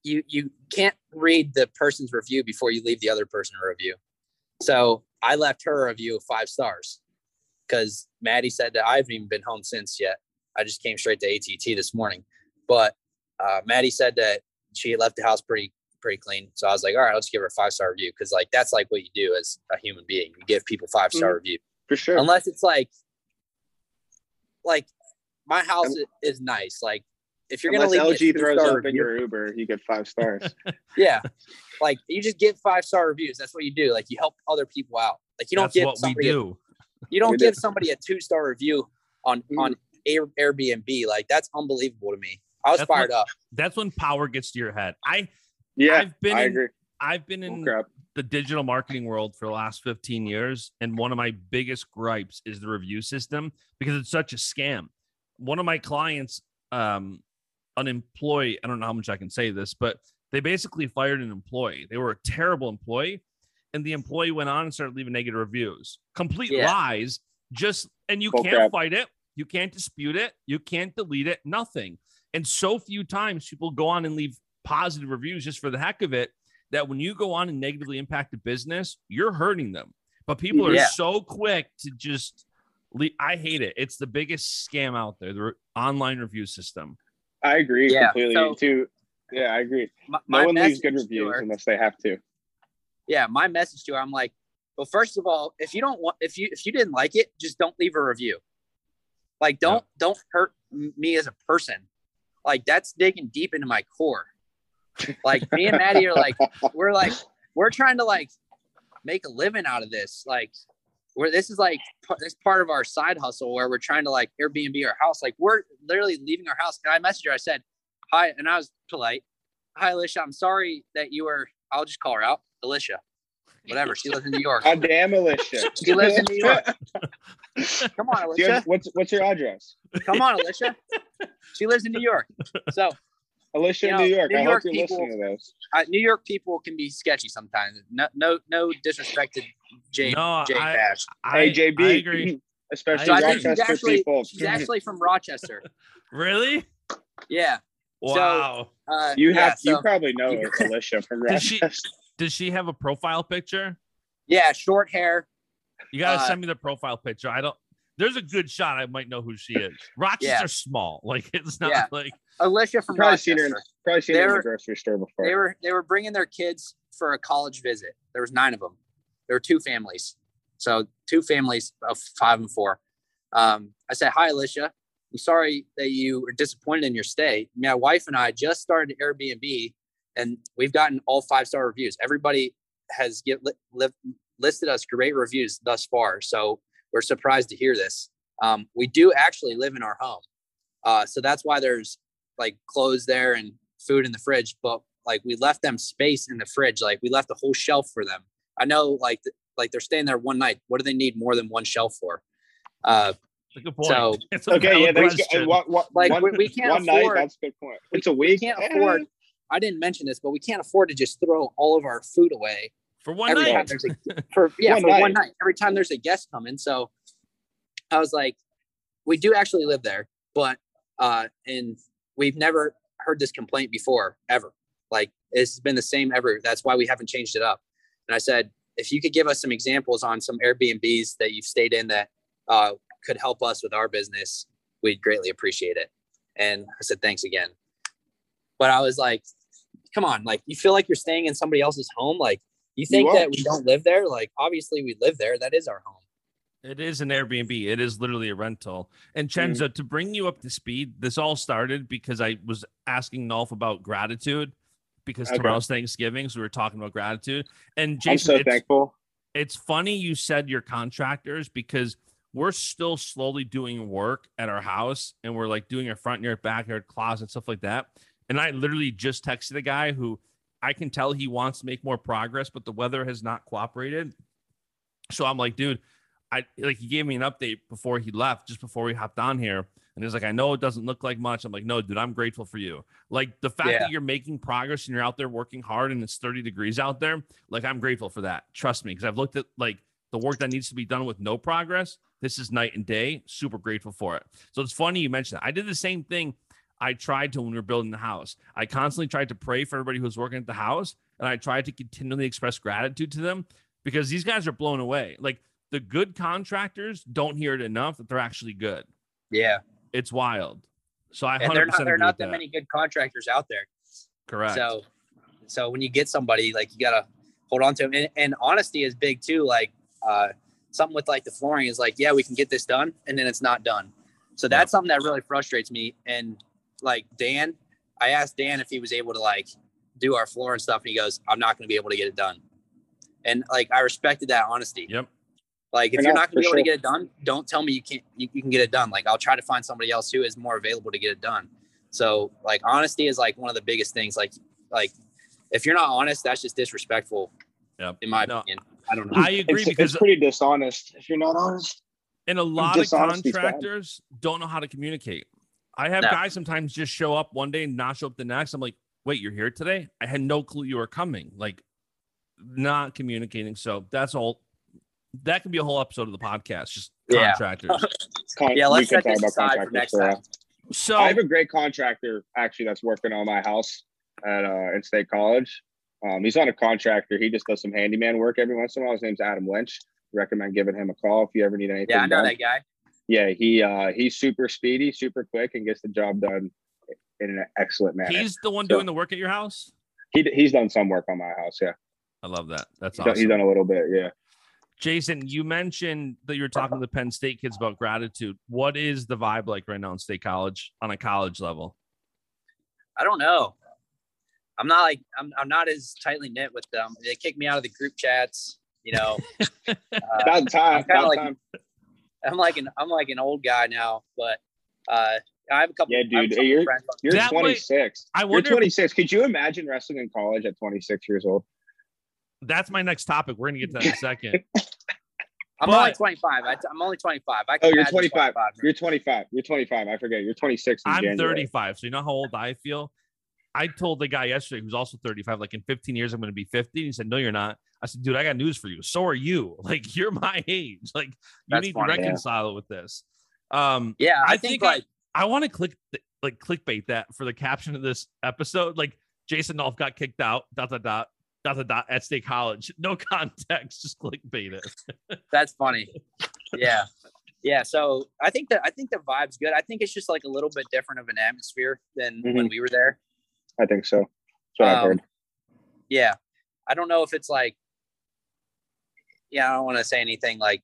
you you can't read the person's review before you leave the other person a review. So I left her a review of five stars because Maddie said that I haven't even been home since yet. I just came straight to ATT this morning. But uh, Maddie said that she left the house pretty pretty clean. So I was like, all right, let's give her a five star review because like that's like what you do as a human being. You give people five star review For sure. unless it's like like my house i- is nice like if you're gonna leave me LG throws two-star up in your Uber, you get five stars. yeah like you just give five star reviews that's what you do like you help other people out like you don't That's give what we somebody a- do. you don't We give do. somebody a two star review on Mm. on Air, airbnb like that's unbelievable to me i was That's fired what- up That's when power gets to your head. I Yeah, I've been I in, agree. I've been in Oh, the digital marketing world for the last 15 years and one of my biggest gripes is the review system because it's such a scam. One of my clients um an employee i don't know how much i can say this but they basically fired an employee. They were a terrible employee and the employee went on and started leaving negative reviews. Complete Yeah. lies. Just and you Bull can't crap. fight it. You can't dispute it. You can't delete it. Nothing. And so few times people go on and leave positive reviews just for the heck of it that when you go on and negatively impact a business, you're hurting them. But people are Yeah. so quick to just le I hate it. It's the biggest scam out there, the re- online review system. I agree Yeah, completely so- too. Yeah, I agree. my, No one leaves message good reviews her- unless they have to. yeah my message to her i'm like well first of all if you don't want if you if you didn't like it just don't leave a review like don't don't hurt me as a person like that's digging deep into my core like me and maddie are like we're like we're trying to like make a living out of this. Like where this is like this part of our side hustle where we're trying to like airbnb our house. Like we're literally leaving our house. And i messaged her. I said hi and i was polite. Hi alicia. I'm sorry that you were i'll just call her out. Alicia. Whatever. She lives in new york. God damn, Alicia. She lives in New York. come on alicia have- what's what's your address? come on alicia. She lives in new york. So Alicia You in know, New York. New I York hope you're people- listening to this. uh, new york people can be sketchy sometimes no no no disrespect to j No, j I- Bash. I, hey, JB. I agree. Especially so i agree. think she's Rochester actually people. she's actually from rochester Really? yeah Wow. uh, you yeah, have you probably know Alicia from Did she- Rochester. Does she have a profile picture? yeah short hair You gotta Uh, send me the profile picture. I don't. There's a good shot. I might know who she is. Rochester's small. Like it's not Yeah. like alicia from probably rochester seen her. In, probably seen her in the grocery store before. they were they were bringing their kids for a college visit. There was nine of them. There were two families, so two families of five and four. Um, I said, "Hi, Alicia. I'm sorry that you were disappointed in your stay. My wife and I just started Airbnb, and we've gotten all five star reviews. Everybody has get li- li- listed us great reviews thus far. So we're surprised to hear this. Um, we do actually live in our home, uh, so that's why there's like clothes there and food in the fridge. But like we left them space in the fridge. Like we left a whole shelf for them. I know, like th- like they're staying there one night. What do they need more than one shelf for? Uh, it's a good point. So- it's a okay, yeah, that's good. One, one, Like, one, we- we can't one night. That's a good point. we- It's a we can't Eh, afford. I didn't mention this, but we can't afford to just throw all of our food away for one every night. time there's a for yeah One for night. one night every time there's a guest coming so i was like we do actually live there but uh and we've never heard this complaint before ever like it's been the same ever that's why we haven't changed it up and i said if you could give us some examples on some airbnbs that you've stayed in that uh could help us with our business we'd greatly appreciate it and i said thanks again but i was like come on like you feel like you're staying in somebody else's home like you think are. that we don't live there? Like, obviously, we live there. That is our home. It is an Airbnb. It is literally a rental. And hmm. Chenzo, to bring you up to speed, this all started because I was asking Nolf about gratitude because Okay. tomorrow's Thanksgiving. So we were talking about gratitude. And I'm Jason, so it's, it's funny you said your contractors because we're still slowly doing work at our house and we're like doing our front yard, backyard, closet, stuff like that. And I literally just texted a guy who I can tell he wants to make more progress, but the weather has not cooperated. So I'm like, dude, I like he gave me an update before he left, just before we hopped on here. And he's like, I know it doesn't look like much. I'm like, no, dude, I'm grateful for you. Like the fact Yeah. that you're making progress and you're out there working hard and it's 30 degrees out there, like I'm grateful for that. Trust me, because I've looked at like the work that needs to be done with no progress. This is night and day. Super grateful for it. So it's funny you mentioned that. I did the same thing I tried to when we were building the house. I constantly tried to pray for everybody who was working at the house, and I tried to continually express gratitude to them because these guys are blown away. Like the good contractors don't hear it enough that they're actually good. Yeah. It's wild. So I And 100% they're not, agree there are not that that. many good contractors out there. Correct. So, so when you get somebody, like you gotta hold on to them, and, and honesty is big too. Like, uh, something with like the flooring is like, yeah, we can get this done, and then it's not done. So that's something that really frustrates me. And like Dan, I asked Dan if he was able to like do our floor and stuff, and he goes, I'm not going to be able to get it done. And like I respected that honesty. Yep. Like if you're now, not going to be for able to get it done, don't tell me you can't. You, you can get it done. Like I'll try to find somebody else who is more available to get it done. So like honesty is like one of the biggest things. Like like if you're not honest, that's just disrespectful, Yep. in my No, opinion. I don't know. I agree It's, because it's pretty dishonest if you're not honest. And a lot of dishonesty's bad. contractors don't know how to communicate. I have No. guys sometimes just show up one day and not show up the next. I'm like, wait, you're here today? I had no clue you were coming. Like, not communicating. So that's all. That could be a whole episode of the podcast. Just Yeah. contractors. Con- Yeah, we let's set talk this about aside for contractors next for a while. time. So I have a great contractor actually that's working on my house at uh, in State College. Um, he's not a contractor. He just does some handyman work every once in a while. His name's Adam Lynch. Recommend giving him a call if you ever need anything Yeah, I know done. that guy. Yeah, he uh, he's super speedy, super quick, and gets the job done in an excellent manner. he's the one So- doing the work at your house. he, he's done some work on my house. Yeah, I love that. That's he's, done, awesome. he's done a little bit. Yeah. Jason, you mentioned that you were talking to the Penn State kids about gratitude. What is the vibe like right now in State College on a college level? I don't know. I'm not like I'm, I'm not as tightly knit with them. They kicked me out of the group chats. You know, uh, About time. I'm kinda About like- time. I'm like an I'm like an old guy now, but uh, I have a couple. Yeah, I have a dude, couple you're- You're That way- 26. I You're wonder if- 26. Could you imagine wrestling in college at 26 years old? That's my next topic. We're gonna get to that in a second. I'm but- only 25. I, am only 25. I Oh, can you're 25. 25. You're 25. You're 25. I forget. You're 26. In I'm January. 35. So you know how old I feel? I told the guy yesterday who's also 35, like in 15 years, I'm going to be 50. He said, No, you're not. I said, Dude, I got news for you. So are you. Like, you're my age. Like, you That's need funny, to reconcile it with this. Um, Yeah, I, I think, think I- like I want to click, th- like, clickbait that for the caption of this episode. Like, Jason Nolf got kicked out, dot, dot, dot, dot, dot, dot, at State College. No context, just clickbait it. that's funny. yeah, yeah. So I think that I think the vibe's good. I think it's just like a little bit different of an atmosphere than when we were there. I think so. That's what I've Um, heard. Yeah, I don't know if it's like. Yeah, I don't want to say anything like.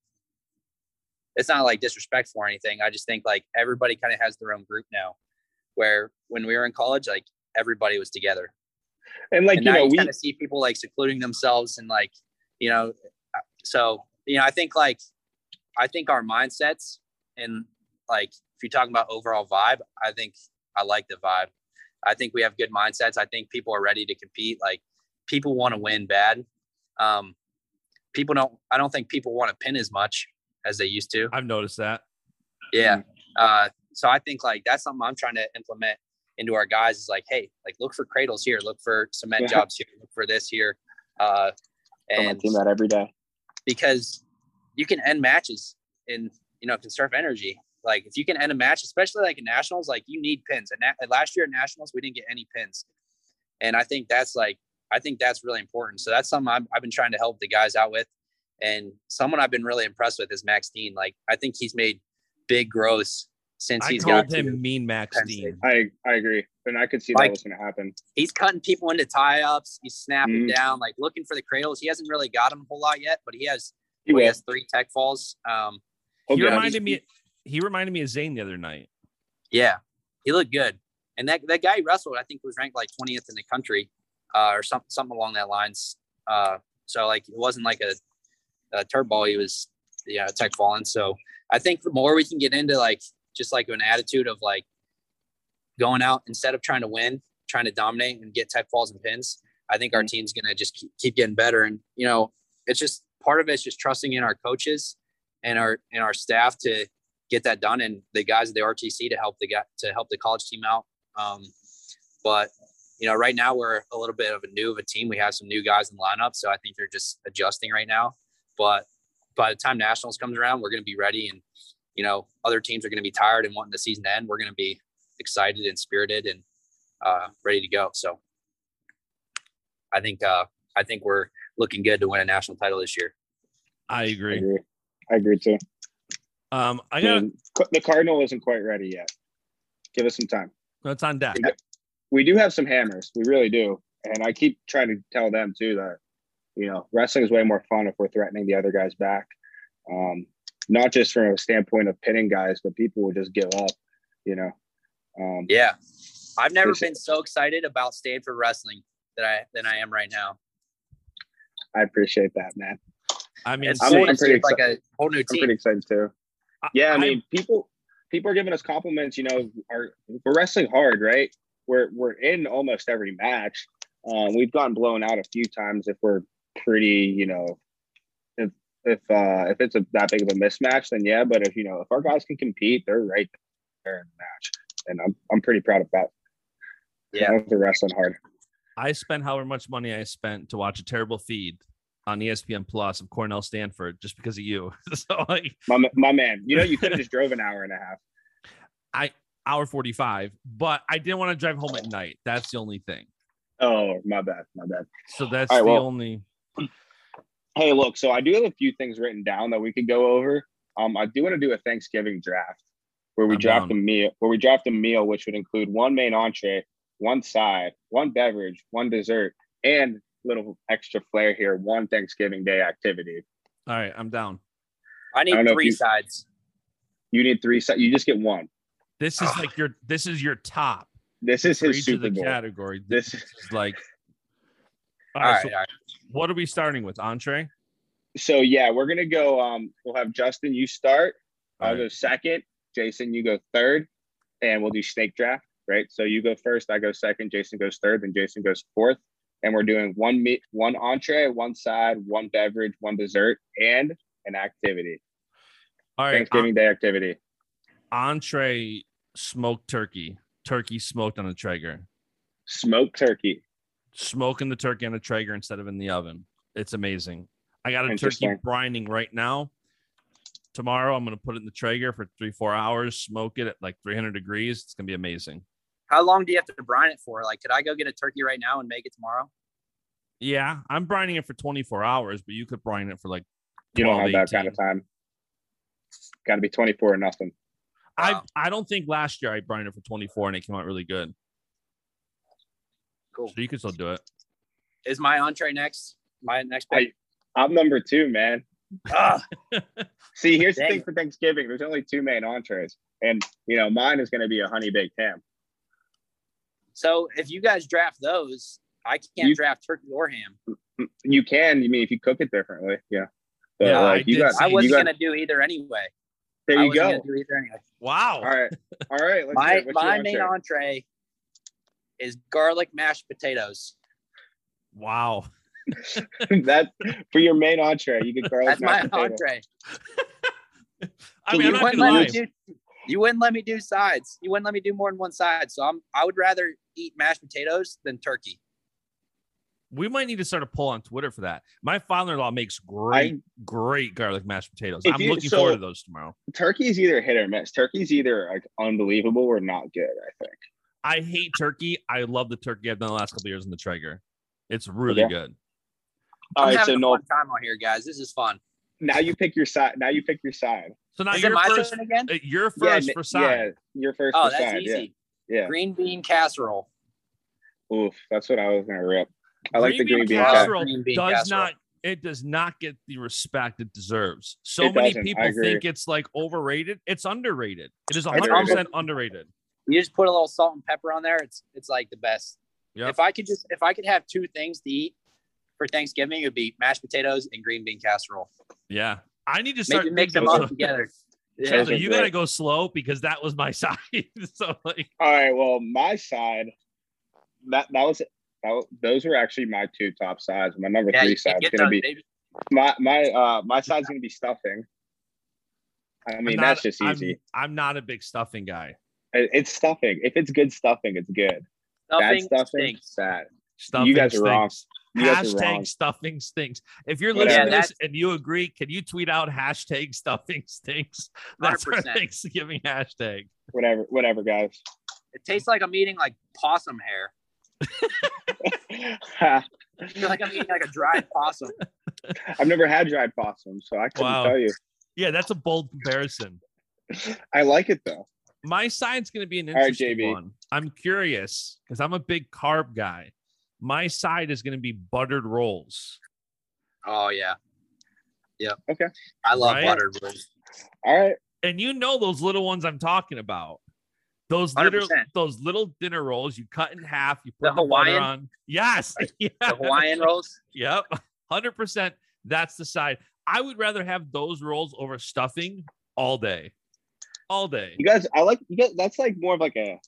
It's not like disrespectful or anything. I just think like everybody kind of has their own group now, where when we were in college, like everybody was together. And like and you now know, you we kind of see people like secluding themselves and like you know uh, so you know i think like i think our mindsets and like if you're talking about overall vibe i think i like the vibe. I think we have good mindsets. I think people are ready to compete. Like people want to win bad. Um people don't i don't think people want to pin as much as they used to. I've noticed that. yeah. Uh, so I think like that's something I'm trying to implement into our guys is like, hey, like look for cradles here, look for cement Yeah. jobs here, look for this here. Uh, and team that every day. because you can end matches in, you know, conserve energy. Like if you can end a match, especially like in nationals, like you need pins. And na- last year at nationals, we didn't get any pins. And I think that's like, I think that's really important. So that's something I've, I've been trying to help the guys out with. And someone I've been really impressed with is Max Dean. Like I think he's made big growth since I he's got called to. him Mean Max Dean. I I agree, and I could see Like- that was going to happen. He's cutting people into tie ups. He's snapping Mhm. down, like looking for the cradles. He hasn't really got them a whole lot yet, but he has. He well, he has three tech falls. Um, He'll He get it. reminded me. He reminded me of Zain the other night. Yeah, he looked good. And that that guy he wrestled, I think, was ranked like 20th in the country, uh, or something something along that lines. Uh, so like it wasn't like a, a turd ball. He was yeah tech falling. So I think the more we can get into like just like an attitude of like going out instead of trying to win, trying to dominate and get tech falls and pins. I think our team's going to just keep, keep getting better. And, you know, it's just part of it's just trusting in our coaches and our, and our staff to get that done and the guys at the RTC to help the guy to help the college team out. Um, but you know, right now we're a little bit of a new of a team. We have some new guys in the lineup, so I think they're just adjusting right now. But by the time nationals comes around, we're going to be ready, and you know, other teams are going to be tired and wanting the season to end. We're going to be excited and spirited and uh, ready to go. So, I think uh, I think we're looking good to win a national title this year. I agree. I agree. agree. I agree too. Um, I got the Cardinal isn't quite ready yet. Give us some time. that's on deck. We do have some hammers. We really do. And I keep trying to tell them too that, you know, wrestling is way more fun if we're threatening the other guys back. Um, not just from a standpoint of pinning guys, but people will just give up, you know. Um, Yeah, I've never been so excited about Stanford wrestling that I than I am right now. I appreciate that, man. I mean, It's I'm- I'm pretty it's like a whole new I'm pretty excited too. Yeah, I I'm- mean, people people are giving us compliments. You know, are we're wrestling hard, right? We're we're in almost every match. Um, we've gotten blown out a few times if we're pretty, you know, if uh if it's a that big of a mismatch, then yeah. But if you know if our guys can compete, they're right there in the match, and I'm I'm pretty proud of that. Yeah. they're wrestling hard. I spent however much money I spent to watch a terrible feed on ESPN Plus of Cornell Stanford just because of you. so like My my man, you know, you could have just drove an hour and a half. I hour 45, but I didn't want to drive home at night. That's the only thing. Oh, my bad, my bad. So that's right, the well- only Hey, look, so I do have a few things written down that we could go over. Um, I do want to do a Thanksgiving draft where we I'm draft down. a meal, where we draft a meal which would include one main entree, one side, one beverage, one dessert, and little extra flair here, one Thanksgiving Day activity. all right, I'm down. I need I don't know if three you- sides. You need three sides. You just get one. This is like your this is your top This is for his Super the Bowl. category. This This is like all All right, right, so all right. What are we starting with? Entree? So yeah, we're gonna go. Um, we'll have Justin. You start. All I'll right. go second. Jason, you go third, and we'll do snake draft. Right. So you go first. I go second. Jason goes third. Then Jason goes fourth. And we're doing one meat, one entree, one side, one beverage, one dessert, and an activity. All right, Thanksgiving Day activity. entree smoked turkey. Turkey smoked on a Traeger. Smoked turkey. Smoking the turkey on a Traeger instead of in the oven. It's amazing. I got a turkey brining right now. Tomorrow I'm gonna put it in the Traeger for three, four hours, smoke it at like 300 degrees. It's gonna be amazing. How long do you have to brine it for? Like, could I go get a turkey right now and make it tomorrow? Yeah, I'm brining it for 24 hours, but you could brine it for like You don't 12, have that kind of time. Got to be 24 or nothing. I Wow. I don't think last year I brined it for 24 and it came out really good. Cool. So you can still do it. Is my entree next? My next I- pick? I'm number two, man. Ah, See, here's the thing for Thanksgiving. There's only two main entrees, and you know mine is going to be a honey baked ham. so if you guys draft those, I can't You- draft turkey or ham. You can, you mean if you cook it differently, yeah. But Yeah, I you got, I wasn't got, gonna do either anyway. there I you wasn't go. do either anyway. Wow. All right, all right. Let's My hear it. What's your my main entree? Entree is garlic mashed potatoes. Wow. that for your main entree, you get garlic That's my mashed potato. entree. I mean, you I'm not wouldn't gonna let lie. me do. You wouldn't let me do sides. You wouldn't let me do more than one side. So I'm. I would rather eat mashed potatoes than turkey. We might need to start a poll on Twitter for that. My father-in-law makes great, great garlic mashed potatoes. I'm you- looking so- forward to those tomorrow. Turkey is either hit or miss. Turkey is either like unbelievable or not good. I think. I hate turkey. I love the turkey I've done the last couple years in the Traeger. It's really Okay. good. All I'm right, so having a no. fun time on here, guys. This is fun. Now you pick your side. Now you pick your side. So now Is you're my first. turn again? uh, You're first n- for side. Yeah, you're first Oh, for that's side. easy. Yeah, yeah. Green bean casserole. Oof, that's what I was gonna rip. I like the green bean casserole. casserole. casserole Green bean does casserole. not. It does not get the respect it deserves. So It many people think it's like overrated. It's underrated. It is It's 100 percent underrated. You just put a little salt and pepper on there. It's it's like the best. Yep. If I could just if I could have two things to eat for Thanksgiving, it would be mashed potatoes and green bean casserole. Yeah, I need to start Maybe mix them thinking up together. Yeah. So you gotta go slow because that was my side. so like, All right. Well, my side. That that was That, those were actually my two top sides. My number Yeah, three side is gonna those, be baby. my my uh my side's gonna be stuffing. I mean, not- that's just I'm- easy. I'm, not a big stuffing guy. It- It's stuffing. If it's good stuffing, it's good. Stuffing Bad stuffing, stinks. bad. Stuffing guys are wrong. You guys are wrong. Hashtag stuffing stinks. If you're Whatever. listening to this and you agree, can you tweet out hashtag stuffing stinks? That's our 100%. Thanksgiving hashtag. Whatever, whatever, guys. It tastes like I'm eating like possum hair. I feel like I'm eating like a dried possum. I've never had dried possum, so I couldn't Wow. tell you. Yeah, that's a bold comparison. I like it though. My side's going to be an All right, interesting JB. one. I'm curious because I'm a big carb guy. My side is going to be buttered rolls. Oh yeah. yeah. Okay. I love Right? buttered rolls. All right. And you know those little ones I'm talking about. Those little 100%. those little dinner rolls you cut in half, you put the, butter Hawaiian? on. Yes. Yeah. The Hawaiian rolls. Yep. 100%. That's the side. I would rather have those rolls over stuffing all day. All day. You guys, I like you guys. That's like more of like a,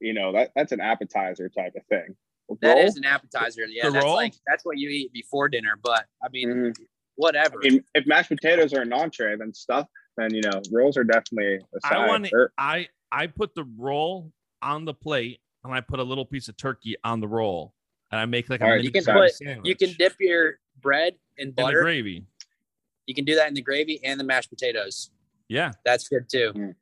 you know, that that's an appetizer type of thing. That Roll? is an appetizer. Yeah, The that's roll? like that's what you eat before dinner. But I mean, Mhm. whatever. I mean, if mashed potatoes are an entree, then stuff, then you know, rolls are definitely a side. I want Or- I I put the roll on the plate and I put a little piece of turkey on the roll and I make like a All right, mini you can put- sandwich you can dip your bread in in the butter. gravy. you can do that in the gravy and the mashed potatoes. Yeah, That's good too. Mm.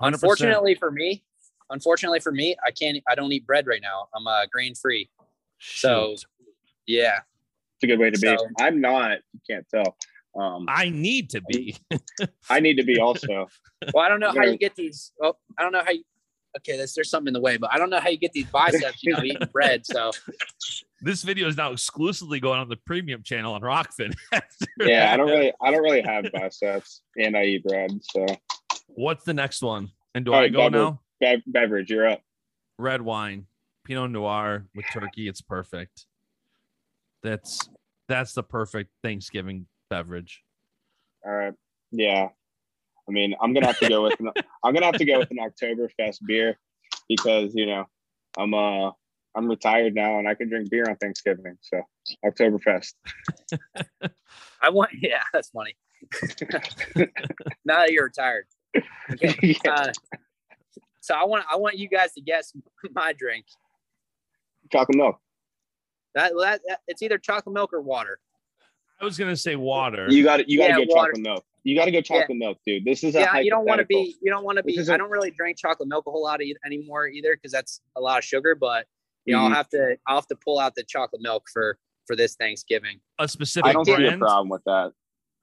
100%. Unfortunately for me, unfortunately for me, I can't. I don't eat bread right now. I'm uh, grain free. So yeah, it's a good way to be. So- I'm not. You can't tell. Um, I need to be. I need to be also. Well, I don't know how Yeah. you get these. Oh, I don't know how you. Okay, there's, there's something in the way, but I don't know how you get these biceps. You know, eating bread. So this video is now exclusively going on the premium channel on Rokfin. yeah, I don't really, I don't really have biceps, and I eat bread. So, What's the next one? And do All I right, go Bubba. now? Bev- beverage, you're up. Red wine, Pinot Noir with turkey. It's perfect. That's that's the perfect Thanksgiving beverage. All right. Yeah. I mean, I'm gonna have to go with. An, I'm gonna have to go with an Oktoberfest beer because you know I'm uh I'm retired now and I can drink beer on Thanksgiving. So Oktoberfest. I want. Yeah, that's funny. now that you're retired. Okay. Yeah. Uh, so I want I want you guys to guess my drink. Chocolate milk. That, that, that it's either chocolate milk or water. I was gonna say water. You got to You got to Yeah, go water. chocolate milk. You got to go chocolate milk, dude. This is a Yeah, you don't want to be. You don't want to be. is I a- don't really drink chocolate milk a whole lot anymore either because that's a lot of sugar. But you know, Mhm. I'll have to. I'll have to pull out the chocolate milk for for this Thanksgiving. a specific I don't see a problem with that.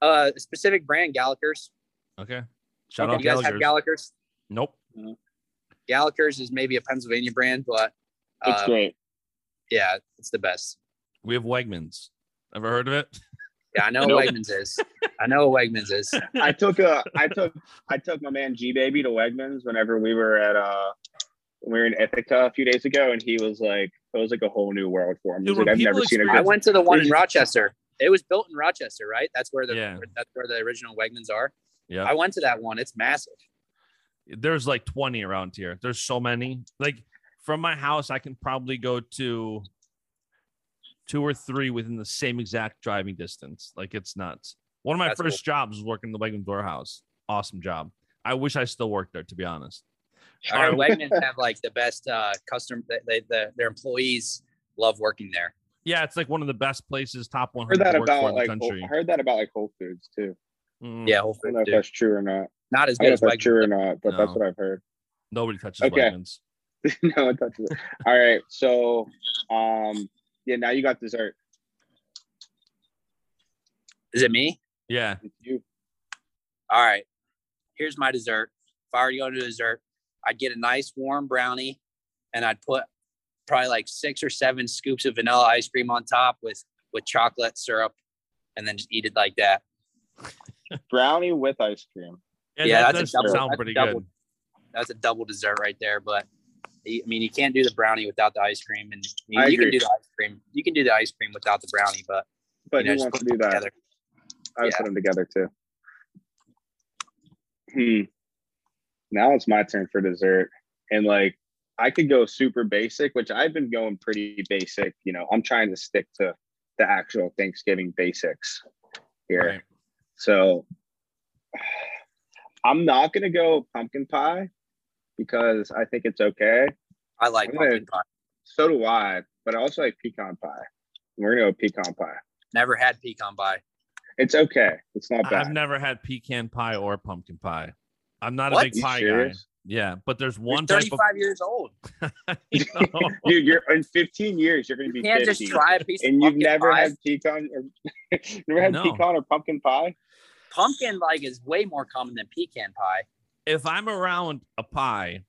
Uh, specific brand Galliker's. Okay. Shout Okay, out you guys have Galliker's. Galliker's. nope. Galliker's is maybe a Pennsylvania brand, but It's uh, great. yeah, it's the best. We have Wegmans. Ever heard of it? Yeah, I know Nope. what Wegmans is. I know what Wegmans is. I took a. I took. I took my man G Baby to Wegmans whenever we were at uh. We were in Ithaca a few days ago, and he was like, "It was like a whole new world for him." Dude, like, "I've never people seen a experience- I went to the one in Rochester. It was built in Rochester, right? That's where the Yeah. that's where the original Wegmans are. Yeah. I went to that one. It's massive. There's like 20 around here. There's so many. Like from my house, I can probably go to two or three within the same exact driving distance. Like it's nuts. One of my That's first jobs was working in the Wegmans warehouse. Awesome job. I wish I still worked there, to be honest. I heard Wegmans have like the best uh customer. They, they, the, their employees love working there. Yeah, it's like one of the best places, top I 100 heard that to work for about in the like. Country. I heard that about like Whole Foods too. Mm, Yeah, Whole I don't know Foods, if that's true or not. not as I don't know good if as that's true or not, but that's what I've heard. Nobody touches Okay. Wegmans. no, it touches it. All right, so um, yeah, now you got dessert. Is it me? Yeah. It's you. All right. Here's my dessert. If I were to go to dessert, I'd get a nice warm brownie, and I'd put probably like six or seven scoops of vanilla ice cream on top with with chocolate syrup, and then just eat it like that. Brownie with ice cream. Yeah, Yeah, that that's a double- sound that's a pretty double. good. That's a double dessert right there. But I mean, you can't do the brownie without the ice cream, and you, I you can do the ice cream. You can do the ice cream without the brownie, but But you know, who just wants to do them that? together. I would Yeah. put them together too. Hmm. Now it's my turn for dessert, and like I could go super basic, which I've been going pretty basic. You know, I'm trying to stick to the actual Thanksgiving basics here. Right. So I'm not gonna go pumpkin pie because I think it's okay. I like I'm gonna- pumpkin pie. So do I, but I also like pecan pie. We're gonna go pecan pie. Never had pecan pie. It's okay. It's not bad. I've never had pecan pie or pumpkin pie. I'm not What? a big You pie guy. Yeah, but there's You're one type 35 of years old. You know? Dude, you're in 15 years. You're gonna be You can't 50, just try a piece of and you've never pie. had pecan or never had No. pecan or pumpkin pie. Pumpkin like is way more common than pecan pie. if I'm around a pie,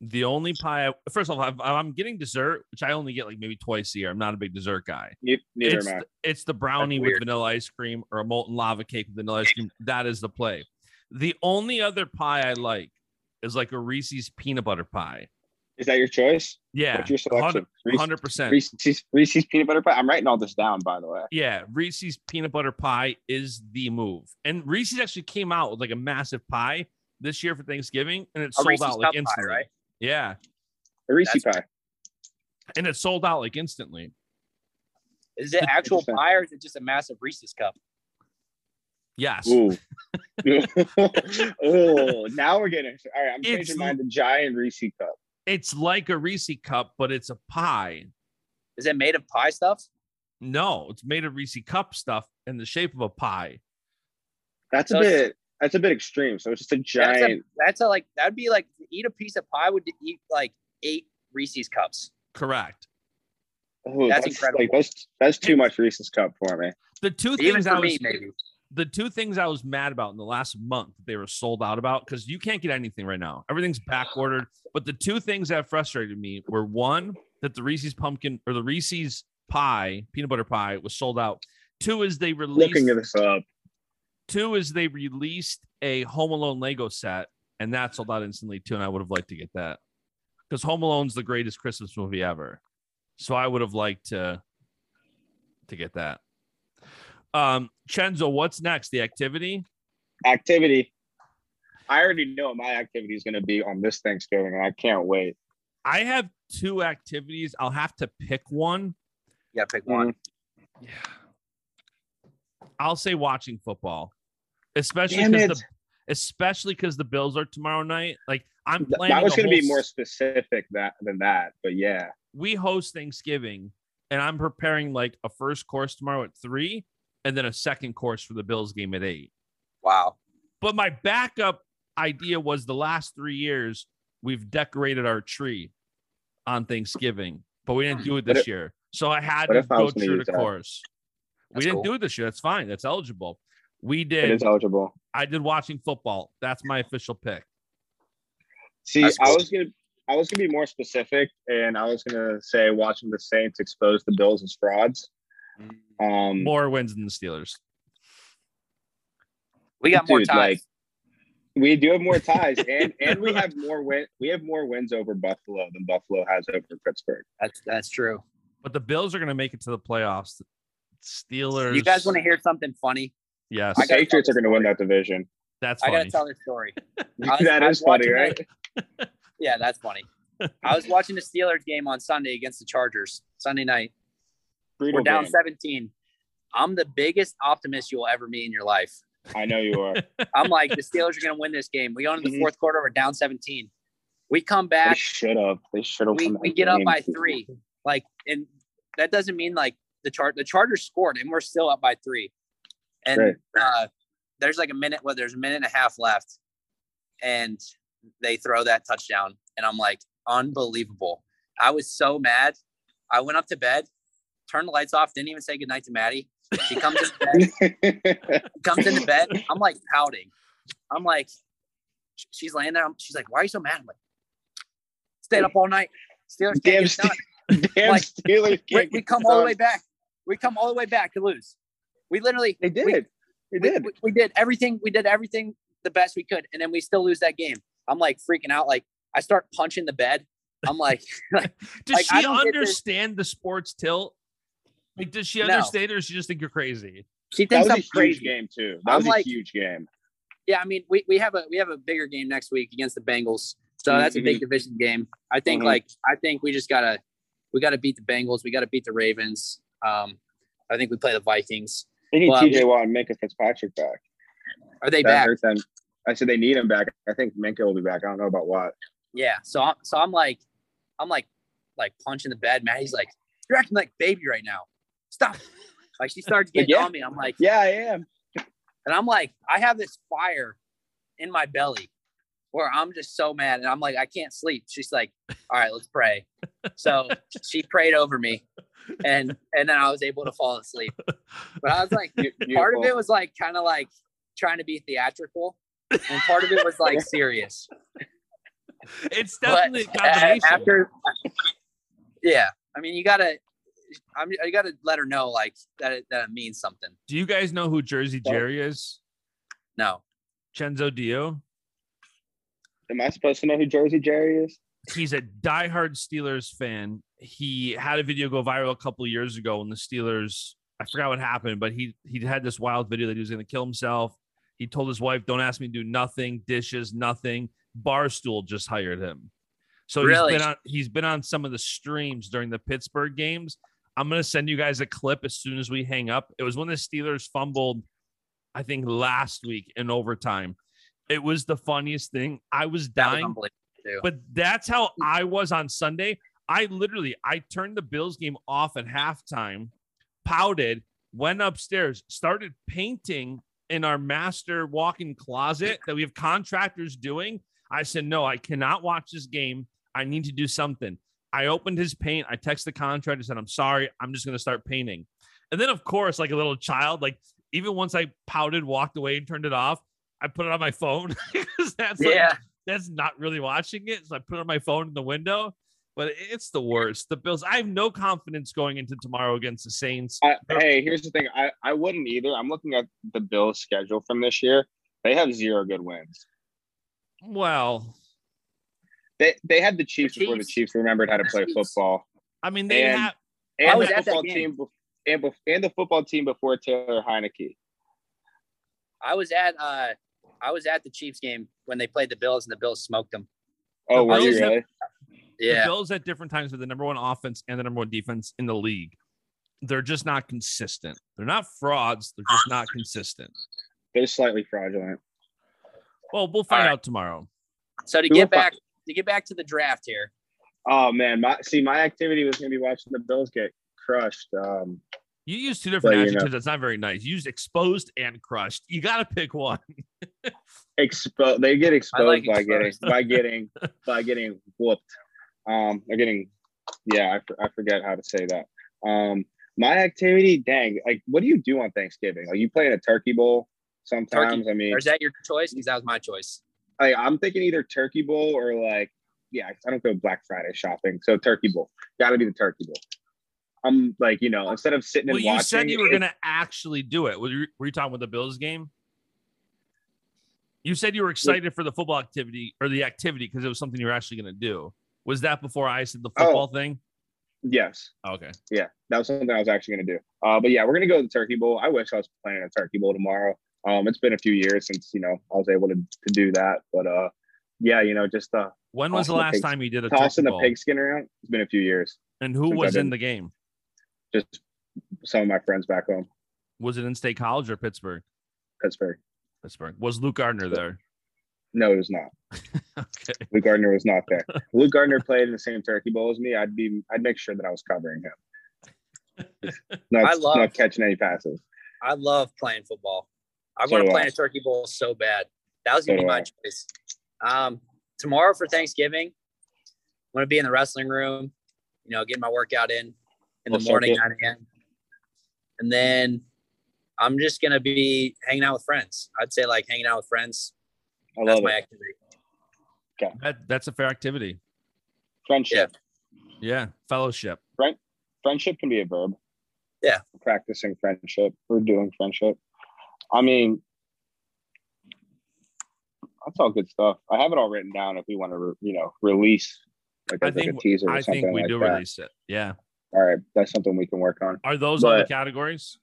the only pie, I, first of all, if I'm getting dessert, which I only get like maybe twice a year. I'm not a big dessert guy. Ne- Neither It's am I. the, it's the brownie with vanilla ice cream or a molten lava cake with vanilla ice cream. That is the play. The only other pie I like is like a Reese's peanut butter pie. Is that your choice? Yeah, What's your selection? Hundred percent. Reese's, Reese's peanut butter pie. I'm writing all this down, by the way. Yeah, Reese's peanut butter pie is the move. And Reese's actually came out with like a massive pie this year for Thanksgiving, and it A sold Reese's out like cup pie, instantly. right? Yeah, A Reese's That's- pie. and it sold out like instantly. Is it actual pie or is it just a massive Reese's cup? Yes. Ooh. oh, now we're getting. All right, I'm It's- changing mine to giant Reese's cup. It's like a Reese cup, but it's a pie. Is it made of pie stuff? No, it's made of Reese cup stuff in the shape of a pie. That's a So it's- bit. That's a bit extreme. So it's just a That's giant. a, that's a like that'd be like eat a piece of pie would eat like eight Reese's cups. Correct. oh, that's that's, incredible. Like, that's that's too much Reese's cup for me. The two Even things for I me, was maybe. The two things I was mad about in the last month that they were sold out about because you can't get anything right now. Everything's back ordered. But the two things that frustrated me were one, that the Reese's pumpkin or the Reese's pie, peanut butter pie, was sold out. Two is they released Looking at this up. two is they released a Home Alone Lego set, and that sold out instantly too. And I would have liked to get that. Because Home Alone's the greatest Christmas movie ever. So I would have liked to to get that. Um, Chenzo, what's next? The activity? Activity. I already know what my activity is going to be on this Thanksgiving, and I can't wait. I have two activities. I'll have to pick one. Yeah, gotta pick one. Yeah. I'll say watching football, especially because the especially because the Bills are tomorrow night. Like I'm Th- planning. That was going to be more specific that than that, but yeah. we host Thanksgiving, and I'm preparing like a first course tomorrow at three, and then a second course for the Bills game at eight. Wow. But my backup idea was the last three years we've decorated our tree on Thanksgiving, but we didn't do it this if- year. So I had to go was gonna true to that? course. we didn't cool. do it this year. That's fine. That's eligible. We did. is eligible. I did watching football. That's my official pick. See, That's I was gonna I was gonna be more specific, and I was gonna say watching the Saints expose the Bills as frauds. Um, More wins than the Steelers. We got more ties. like, we do have more ties, and and we have more win. We have more wins over Buffalo than Buffalo has over Pittsburgh. that's that's true. But the Bills are going to make it to the playoffs. Steelers. You guys want to hear something funny? Yes. The I Patriots are going to win that division. That's I gotta tell this story. I was- that I is was funny, right? that- Yeah, that's funny. I was watching the Steelers game on Sunday against the Chargers Sunday night. We're down game. 17. I'm the biggest optimist you'll ever meet in your life. I know you are. I'm like, the Steelers are going to win this game. We go into the Mhm. fourth quarter, we're down 17. We come back. They should have. They should have. we, we get up by three. Like, and that doesn't mean like the chart, the Chargers scored and we're still up by three. And Right. uh, there's like a minute, well, there's a minute and a half left. And they throw that touchdown. And I'm like, unbelievable. I was so mad. I went up to bed, turned the lights off, didn't even say goodnight to Maddie. She comes in bed, comes into bed. I'm like pouting. I'm like, she's laying there. I'm- She's like, why are you so mad? I'm like, stayed up all night. Steelers can't Damn, get it done. Ste- damn Like, Steelers. We, can't we get come it all the way back. We come all the way back to lose. We literally They did. We- they we, did. we, we did everything. We did everything the best we could, and then we still lose that game. I'm like freaking out. Like I start punching the bed. I'm like, like Does Like, I she don't understand the sports tilt? Like, does she No. understand, or does she just think you're crazy? she thinks that thinks was a I'm huge crazy. game too. That I'm was like- a huge game. Yeah, I mean, we, we have a we have a bigger game next week against the Bengals. So that's a big division game. I think Mhm. like I think we just gotta we gotta beat the Bengals. We gotta beat the Ravens. Um, I think we play the Vikings. They need Well, TJ Watt and Minkah Fitzpatrick back. Are they that back? hurt them. I said they need him back. I think Minkah will be back. I don't know about Watt. Yeah. So I'm so I'm like I'm like like punching the bed. Matt, he's like, You're acting like baby right now. Stop. Like she starts getting Yeah. on me. I'm like, Yeah, I am. and I'm like, I have this fire in my belly where I'm just so mad. And I'm like, I can't sleep. She's like, All right, let's pray. So she prayed over me and and then I was able to fall asleep. But I was like, Be- part of it was like kind of like trying to be theatrical. And part of it was like serious. It's definitely a a- combination. after, yeah, I mean, you gotta, I'm, you gotta let her know like that it, that it means something. Do you guys know who Jersey Jerry is? No, Chenzo Dio. Am I supposed to know who Jersey Jerry is? He's a diehard Steelers fan. He had a video go viral a couple of years ago when the Steelers, I forgot what happened, but he he had this wild video that he was going to kill himself. He told his wife, "Don't ask me to do nothing, dishes, nothing." Barstool just hired him, so Really? he's been on he's been on some of the streams during the Pittsburgh games. I'm going to send you guys a clip as soon as we hang up. It was when the Steelers fumbled, I think last week in overtime. It was the funniest thing. I was that was dying. But that's how I was on Sunday. I literally I turned the Bills game off at halftime, pouted, went upstairs, started painting in our master walk-in closet that we have contractors doing. I said, "No, I cannot watch this game. I need to do something." I opened his paint. I texted the contractor and said, "I'm sorry. I'm just going to start painting." And then of course, like a little child, like even once I pouted, walked away and turned it off, I put it on my phone because that's like, yeah, that's not really watching it. So I put it on my phone in the window, but it's the worst. The Bills, I have no confidence going into tomorrow against the Saints. I, hey, here's the thing. I, I wouldn't either. I'm looking at the Bills' schedule from this year. They have zero good wins. Well, They they had the Chiefs, before the Chiefs. Chiefs remembered how to play football, I mean, they And- have, and the football team, and, and the football team before Taylor Heinicke. I was at uh, I was at the Chiefs game when they played the Bills and the Bills smoked them. Oh, The were you Bills have- really? the Yeah, Bills at different times with the number one offense and the number one defense in the league. They're just not consistent. They're not frauds. They're just not consistent. They're slightly fraudulent. Well, we'll find All right. out tomorrow. so to Who get will fi- back to get back to the draft here, Oh man, my see my activity was gonna be watching the Bills get crushed. Um, You use two different Well, you know. adjectives. That's not very nice. You used exposed and crushed. You got to pick one. expo- they get exposed like by getting by getting by getting whooped. Um, they're getting yeah, I, I forget how to say that. Um, my activity, dang, like what do you do on Thanksgiving? Like you play in a turkey bowl sometimes. I mean, or is that your choice? Because that was my choice. Like I'm thinking either turkey bowl or like yeah, I don't go Black Friday shopping, so turkey bowl. Got to be the turkey bowl. I'm like you know instead of sitting Well, and you said you were going to actually do it. Were you, were you talking with the Bills game? You said you were excited for the football activity or the activity because it was something you were actually going to do. Was that before I said the Oh. football thing? Yes, Okay. yeah, that was something I was actually going to do. Uh, but yeah, we're going to go to the turkey bowl. I wish I was playing a turkey bowl tomorrow. Um, it's been a few years since you know I was able to, to do that, but uh, yeah, you know, just uh, When was the Tossing the last time you did a tossing turkey the pigskin around. It's been a few years. And who was in the game? Just some of my friends back home, Was it in State College or Pittsburgh? Pittsburgh. Pittsburgh. Was Luke Gardner there? No, it was not. Okay. Luke Gardner was not there. Luke Gardner played in the same turkey bowl as me. I'd be, I'd make sure that I was covering him. Not, I love- not catching any passes. I love playing football. I So want to do play in a turkey bowl so bad. That was gonna So be my choice. Um, tomorrow for Thanksgiving, I'm gonna be in the wrestling room. You know, getting my workout in in the Full morning, circuit. 9 a.m. And then I'm just gonna be hanging out with friends. I'd say like hanging out with friends. I That's love my it. activity. That, that's a fair activity. Friendship. Yeah. Fellowship. Right? Friendship can be a verb. Yeah. Practicing friendship. We're doing friendship. I mean, that's all good stuff. I have it all written down if we want to, re- you know, release like, I as like a teaser or I something think we like do that. release it. Yeah. All right, that's something we can work on. Are those all the categories?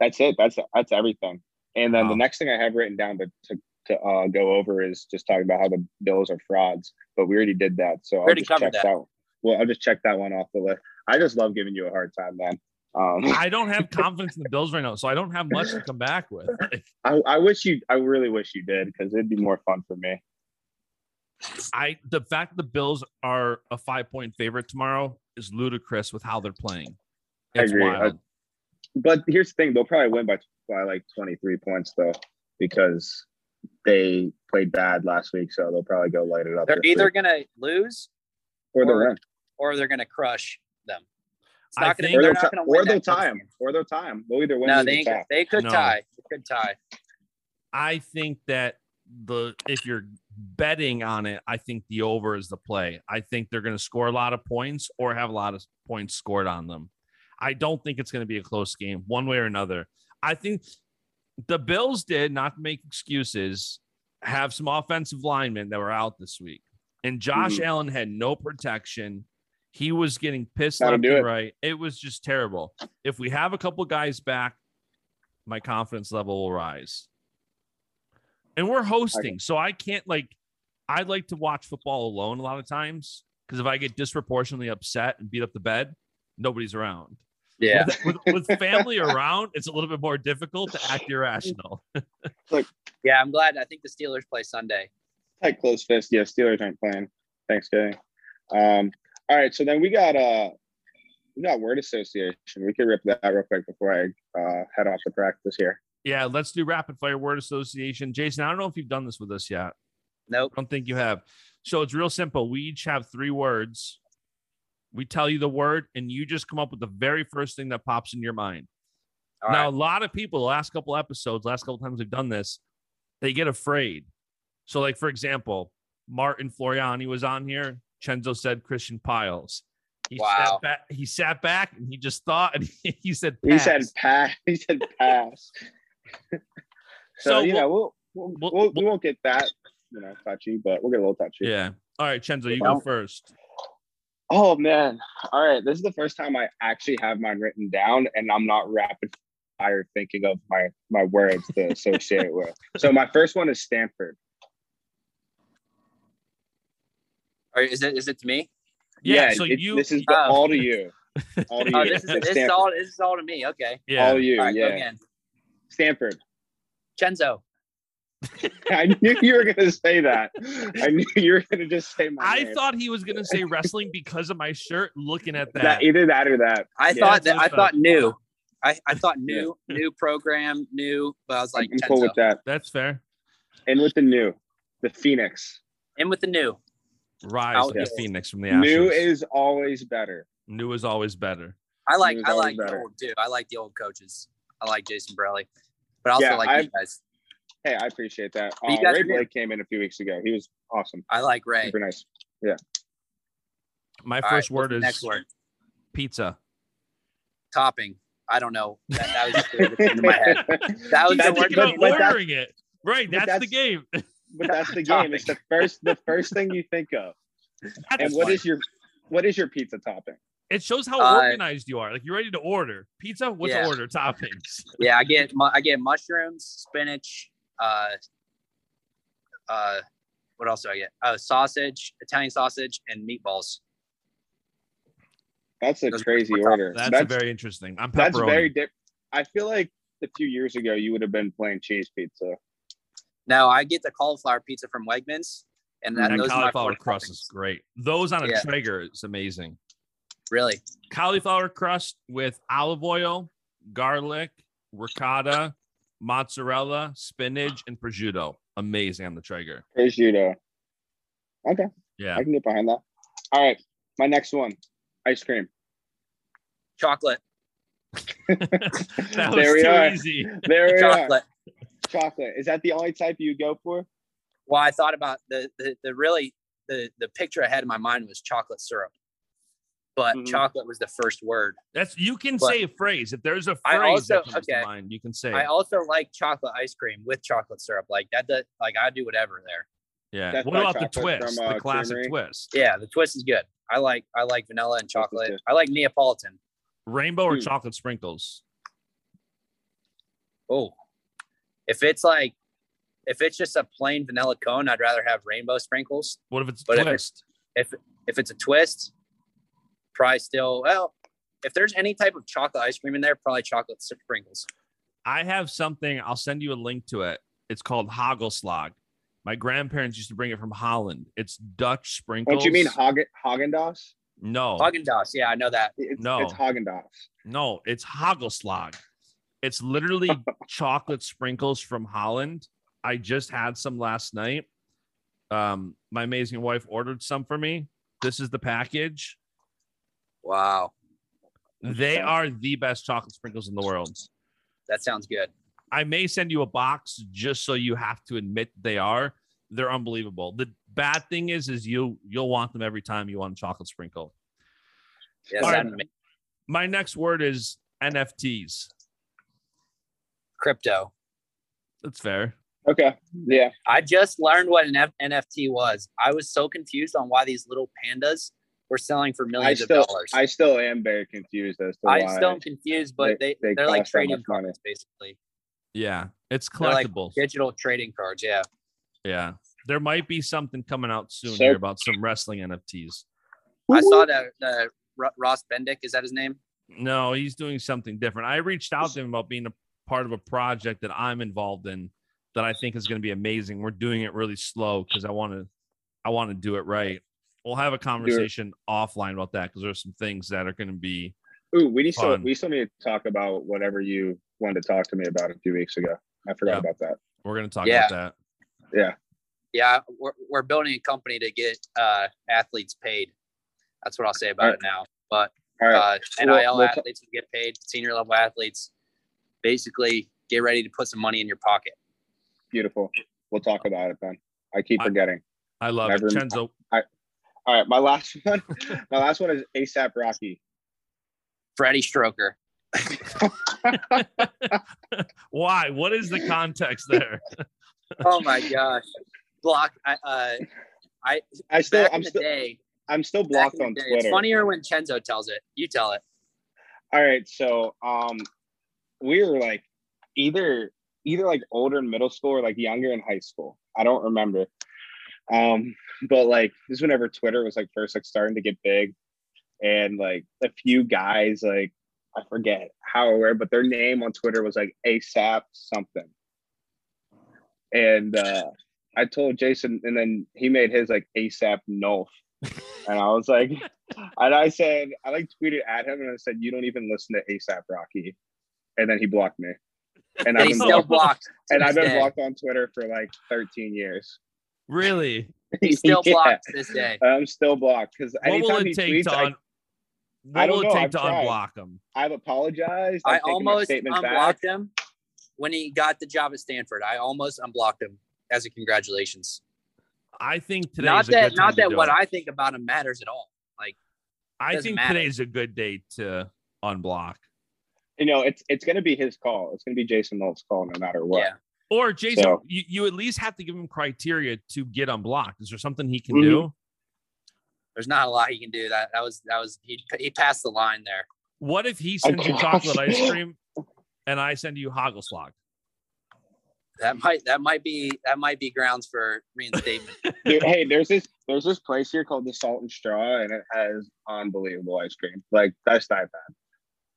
That's it. That's that's everything. And then the next thing I have written down to, to to uh, go over is just talking about how the Bills are frauds, but we already did that. So I'll already just covered check that. Well, I'll just check that one off the list. I just love giving you a hard time, man. Um, I don't have confidence in the Bills right now, so I don't have much to come back with. I, I wish you, I really wish you did because it'd be more fun for me. I the fact the Bills are a five point favorite tomorrow is ludicrous with how they're playing. I It's agree. wild. But here's the thing: they'll probably win by by like 23 points though, because they played bad last week, so they'll probably go light it up. They're either week. gonna lose or they're or- win, or they're gonna crush them. It's I not gonna, think- or they're they'll, not gonna or they'll that tie them, or they'll tie them. They'll either win. No, or they tie. they could No. tie. They could tie. I think that the if you're betting on it, I think the over is the play. I think they're going to score a lot of points or have a lot of points scored on them. I don't think it's going to be a close game one way or another. I think the Bills did not make excuses have some offensive linemen that were out this week. And Josh Mhm. Allen had no protection. He was getting pissed That'll left do and it. right. It was just terrible. If we have a couple guys back, my confidence level will rise. And we're hosting, so I can't like I like to watch football alone a lot of times because if I get disproportionately upset and beat up the bed, nobody's around. Yeah. With, with, with family around, it's a little bit more difficult to act irrational. Yeah, I'm glad. I think the Steelers play Sunday. Tight close fist. Yeah, Steelers aren't playing Thanksgiving. Um, all right, so then we got uh we got word association. We could rip that real quick before I uh head off to practice here. Yeah, let's do rapid fire word association. Jason, I don't know if you've done this with us yet. Nope. I don't think you have. So it's real simple. We each have three words. We tell you the word, and you just come up with the very first thing that pops in your mind. All now, right. a lot of people, the last couple episodes, last couple times we've done this, they get afraid. So, like for example, Martin Floriani was on here. Chenzo said Christian Piles. He Wow. sat back. He sat back and he just thought, and he said, He said "Pass." pass. He said pass. so, So you we'll- know we'll, we'll, we'll- we'll, we won't get that you know touchy, but we'll get a little touchy. "Yeah." All right, Chenzo, you Well- go um, first. Oh man. All right. This is the first time I actually have mine written down and I'm not rapid fire thinking of my my words to associate it with. So my first one is Stanford. Or is it is it to me? Yeah. so it- you, this is Oh. all to you. All to oh, you. Oh, this is this is Stanford. all this is all to me. Okay. yeah. all you, All right, go yeah. again. Stanford. Chenzo. I knew you were gonna say that. I knew you were gonna just say my I name. thought he was gonna say wrestling because of my shirt. Looking at that, that either that or that. I Yeah, thought that I what's up. thought new. I, I thought new, new program, new, but I was like I'm cool with that. that's fair. And with the new, the Phoenix. In with the new. Rise I'll like the Phoenix from the ashes. New is always better. new is always better. I like I always like the better. old dude. I like the old coaches. I like Jason Borrelli, but I also Yeah, like I've- you guys. Hey, I appreciate that. You Uh, guys Ray. Blake came in a few weeks ago. He was awesome. I like Ray. Super nice. Yeah. My All first right, word is next word. pizza. Topping. I don't know. That, that was just the word that came to my head. That was He's the word thinking that about came to my head. ordering it. Right, but that's, the game. but that's the game. It's the first the first thing you think of. And That's what funny. is your what is your pizza topping? It shows how Uh, organized you are. Like you're ready to order pizza. What's Yeah. order toppings? Yeah, I get mu- I get mushrooms, spinach, uh, uh, what else do I get? Uh, sausage, Italian sausage, and meatballs. That's a Those crazy order. That's, That's very interesting. I'm pepperoni. that's very dip. I feel like a few years ago you would have been playing cheese pizza. No, I get the cauliflower pizza from Wegmans, and that, that those are cauliflower crust toppings. is great. Those on a Yeah. Traeger is amazing. Really, Cauliflower crust with olive oil, garlic, ricotta, mozzarella, spinach, and prosciutto. Amazing on the Traeger. Prosciutto. Okay, Yeah. I can get behind that. All right, my next one, ice cream. chocolate, that was There we too are. easy. There we are. Chocolate. Chocolate. Is that the only type you go for? Well, I thought about the the, the really the the picture I had in my mind was chocolate syrup, but Mhm. chocolate was the first word. That's you can But- say a phrase. If there's a phrase that also- comes to okay. mind, you can say. I it. also like chocolate ice cream with chocolate syrup. Like that, does, like I do whatever there. yeah. Death What about the twist? from, uh, the classic Creamery. twist. Yeah, the twist is good. I like I like vanilla and chocolate. I like Neapolitan. Rainbow or Hmm. chocolate sprinkles? Oh, if it's like if it's just a plain vanilla cone, I'd rather have rainbow sprinkles. What if it's But if twist? If if it's a twist, probably still well. If there's any type of chocolate ice cream in there, probably chocolate sprinkles. I have something. I'll send you a link to it. It's called Hagelslag. My grandparents used to bring it from Holland. It's Dutch sprinkles. Don't you mean Hagen Haagen no, Haagen yeah, I know that. It's, No. it's Haagen no, it's Hagelslag. It's literally chocolate sprinkles from Holland. I just had some last night. Um, my amazing wife ordered some for me. This is the package. Wow, They are the best chocolate sprinkles in the world. that sounds good. I may send you a box just so you have to admit they are. They're unbelievable. The bad thing is, is you you'll want them every time you want a chocolate sprinkle. Sound right. My next word is NFTs. Crypto. That's fair. Okay. Yeah. I just learned what an F- NFT was. I was so confused on why these little pandas were selling for millions still of dollars. I still am very confused as to I why. still confused, but they- they, they they are like trading much money. cards, basically. Yeah, it's They're like digital trading cards. Yeah. yeah, there might be something coming out soon So- here about some wrestling NFTs. I saw that uh, Ro- Ross Bendick. Is that his name? No, he's doing something different. I reached out to him about being a part of a project that I'm involved in that I think is going to be amazing. We're doing it really slow because I want to, I want to do it right. We'll have a conversation offline about that because there's some things that are going to be. Ooh, we need still Fun. we still need to talk about whatever you wanted to talk to me about a few weeks ago. I forgot Yeah. about that. We're going to talk Yeah. about that. Yeah, Yeah, we're, we're building a company to get uh, athletes paid. That's what I'll say about Alright. it now. But All right. uh, NIL Well, we'll athletes will get paid. Senior level athletes, basically, get ready to put some money in your pocket. Beautiful. We'll talk about it then. I keep forgetting. I love Never- it. Chenzo, All right. My last one. my last one is ASAP Rocky. Freddie Stroker. why? What is the context there? Oh my gosh, block. I uh, I I still I'm still day. I'm still blocked on day. Twitter. It's funnier when Chenzo tells it. You tell it. All right, so um, we were like either either like older in middle school or like younger in high school. I don't remember. Um, but like this is whenever Twitter was like first like starting to get big, and like a few guys like I forget how or where, but their name on Twitter was like ASAP something. And uh, I told Jason, and then he made his like ASAP Nolf. And I was like, and I said, I like tweeted at him and I said, you don't even listen to ASAP Rocky. And then he blocked me. And I've been still blocked, blocked. and I've been day. blocked on Twitter for like 13 years. Really? He's still Yeah, blocked this day. I'm still blocked because anytime he tweets, I, un- I don't know, I've to tried. unblock them? I've apologized. I I've my almost unblocked back. him when he got the job at Stanford. I almost unblocked him as a congratulations. I think today not that not that what it. I think about him matters at all. Like I think matter. today is a good day to unblock. You know, it's it's gonna be his call. It's gonna be Jason Nolf's call no matter what. yeah, Or Jason, So- you, you at least have to give him criteria to get unblocked. Is there something he can Mhm. do? there's not a lot he can do. That that was that was he he passed the line there. What if he sends you chocolate ice cream and I send you Hagelslag? That might that might be that might be grounds for reinstatement. Dude, hey, there's this there's this place here called the Salt and Straw, and it has unbelievable ice cream. Like best I've had.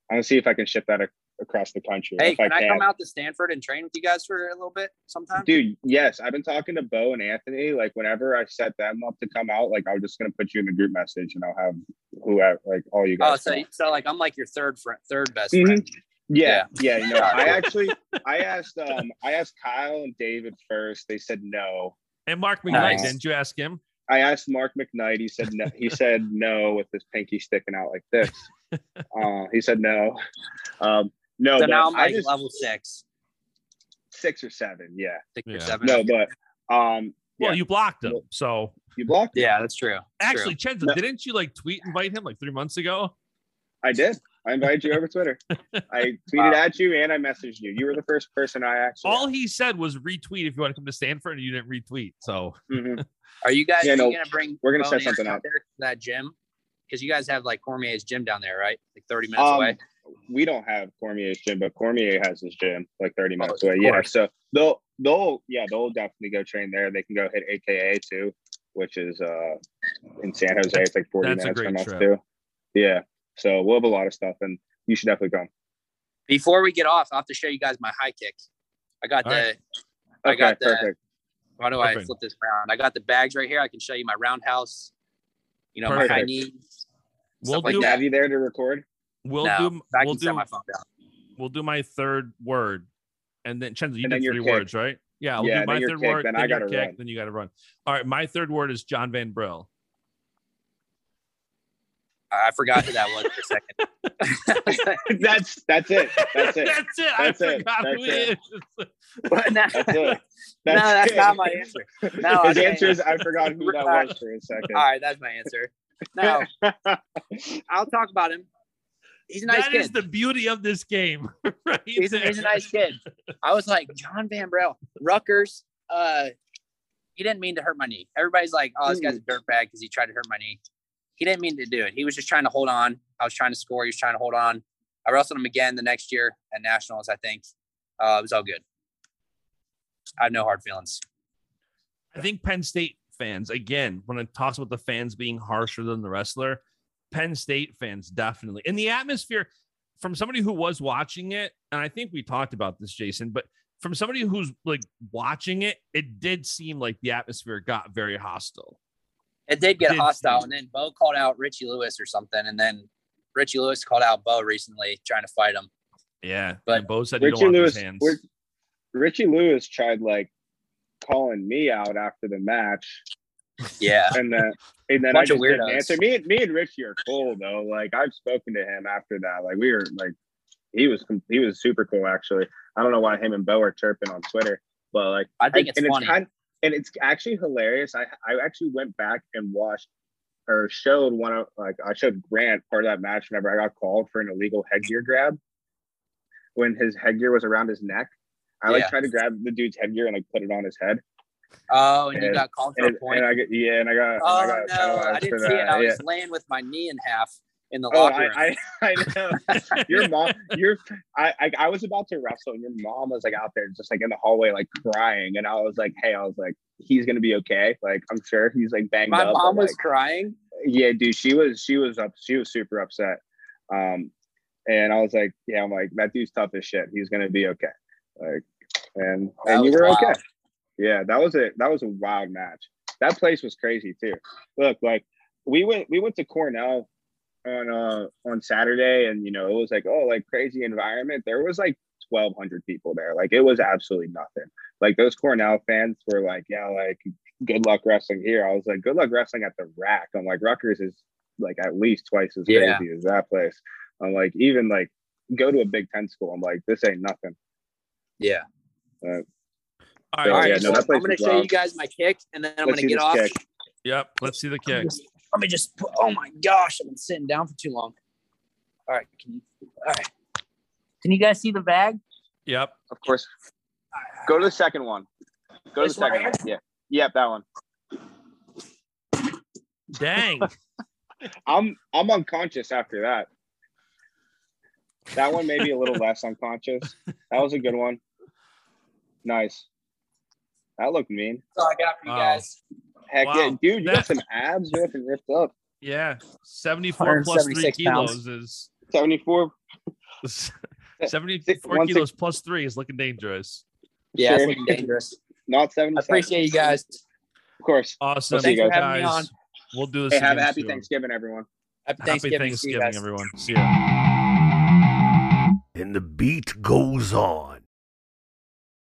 I'm gonna see if I can ship that ac- across the country. hey, if can I, can. come out to Stanford and train with you guys for a little bit sometime? Dude, yes, I've been talking to Bo and Anthony. Like whenever I set them up to come out, like I'm just gonna put you in the group message, and I'll have whoever, like all you guys. oh, so come. so like I'm like your third friend, third best Mhm. friend. yeah, yeah. You know, Yeah, I actually, I asked, um, I asked Kyle and David first. They said no. And Mark McKnight, Nice. didn't you ask him? I asked Mark McKnight. He said no. He said no with his pinky sticking out like this. Uh, he said no. Um, no, So but now I'm I like just level six, six or seven. Yeah. six Yeah. or seven. No, but um, Well, Yeah. you blocked him. So you blocked. me. yeah, that's true. Actually, true. Chenzo, No. didn't you like tweet invite him like three months ago? I did. I invited you over Twitter. I tweeted Wow. at you and I messaged you. You were the first person I actually. All he said was retweet if you want to come to Stanford, and you didn't retweet. So Mhm. Are you guys Yeah, no, gonna bring we're gonna set something out up. there to that gym? Because you guys have like Cormier's gym down there, right? Like 30 minutes Um, away. we don't have Cormier's gym, but Cormier has his gym like 30 minutes Oh, away. Yeah. So they'll they'll yeah they'll definitely go train there. They can go hit AKA too, which is uh in San Jose. It's like forty That's minutes from us too. Yeah, so we'll have a lot of stuff, and you should definitely come. Before we get off, I have to show you guys my high kick. I got All the. right. I Okay, got the. perfect. How do I Perfect. flip this around? I got the bags right here. I can show you my roundhouse. You know, my high Perfect. knees. We'll stuff like do that. Have you there to record? we'll no, do I we'll can set do my phone down. we'll do my third word, and then Chenzo, you And did three kick. words, right? Yeah, I'll Yeah, do then my third kick, word, then then, I gotta kick, run. then you got to run. All right, my third word is John Van Brill. I forgot who that was for a second. that's that's it. That's it. That's it. That's I it. forgot That's who it. it is. But no, That's it. no, that's it. not my answer. No, His okay. answer is I forgot who that was for a second. All right, that's my answer. No, I'll talk about him. He's a nice That kid. is the beauty of this game, right? he's, a, he's a nice kid. I was like, John Van Brill, Rutgers. Uh, he didn't mean to hurt my knee. Everybody's like, oh, this guy's a dirtbag because he tried to hurt my knee. He didn't mean to do it. He was just trying to hold on. I was trying to score. He was trying to hold on. I wrestled him again the next year at nationals. I think uh, it was all good. I have no hard feelings. I think Penn State fans, again, when it talks about the fans being harsher than the wrestler, Penn State fans definitely. And the atmosphere from somebody who was watching it, and I think we talked about this, Jason, but from somebody who's like watching it, it did seem like the atmosphere got very hostile. It did get Did hostile, seem- and then Bo called out Richie Lewis or something, and then Richie Lewis called out Bo recently trying to fight him. Yeah. But and Bo said you Richie don't want Lewis. hands. Richie Lewis tried like calling me out after the match, Yeah, and then and then I Bunch of just didn't weirdos. answer. Me and me and Richie are cool though. Like I've spoken to him after that. Like we were like he was he was super cool actually. I don't know why him and Bo are chirping on Twitter, but like I think it's funny. It's kind, and it's actually hilarious. I I actually went back and watched or showed one of like I showed Grant part of that match whenever I got called for an illegal headgear grab when his headgear was around his neck. I like Yeah. tried to grab the dude's headgear and like put it on his head. oh, and you got called for And, a point. and I yeah, and I got oh I got no, I didn't see it. I yeah. was laying with my knee in half in the Oh, locker room. I, I, I know. Your mom, your, I, I, I was about to wrestle, and your mom was like out there, just like in the hallway, like crying, and I was like, "Hey, I was like, he's gonna be okay. Like, I'm sure he's like banged my up. mom was like, crying. yeah, dude, she was, she was up, she was super upset. Um, and I was like, yeah, I'm like, that dude's tough as shit. He's gonna be okay. Like, and That and you were wild. okay. Yeah, that was a that was a wild match. That place was crazy too. Look, like we went we went to Cornell on uh on Saturday, and you know it was like oh like crazy environment. There was like twelve hundred people there. Like it was absolutely nothing. Like those Cornell fans were like, yeah, like good luck wrestling here. I was like, good luck wrestling at the RAC. I'm like, Rutgers is like at least twice as Yeah. crazy as that place. I'm like, even like go to a Big Ten school. I'm like, this ain't nothing. Yeah. All Yeah, right. All right, yeah, no, so that place I'm gonna show you guys my kick, and then I'm Let's gonna get off. kick. Yep. Let's see the Let me kick. Just- Let me just. Put, oh my gosh, I've been sitting down for too long. All right, can you? All right. Can you guys see the bag? Yep. Of course. Go to the second one. Go to This the second one. Yeah. Yep, that one. Dang. I'm I'm unconscious after that. That one maybe a little less unconscious. That was a good one. Nice. That looked mean. That's all I got for you Wow. guys. Heck yeah, dude! You got some abs. You're looking ripped up. Yeah. 74 plus three kilos pounds. is Seventy four. 74 one six- kilos plus three is looking dangerous. Yeah, it's Sure. looking dangerous. Not seventy. I appreciate you guys. Of course. Awesome. see you Thanks for guys. having me on. We'll do this. Hey, have a happy soon. Thanksgiving, everyone. Happy Happy Thanksgiving. See Thanksgiving, everyone. See ya. And the beat goes on.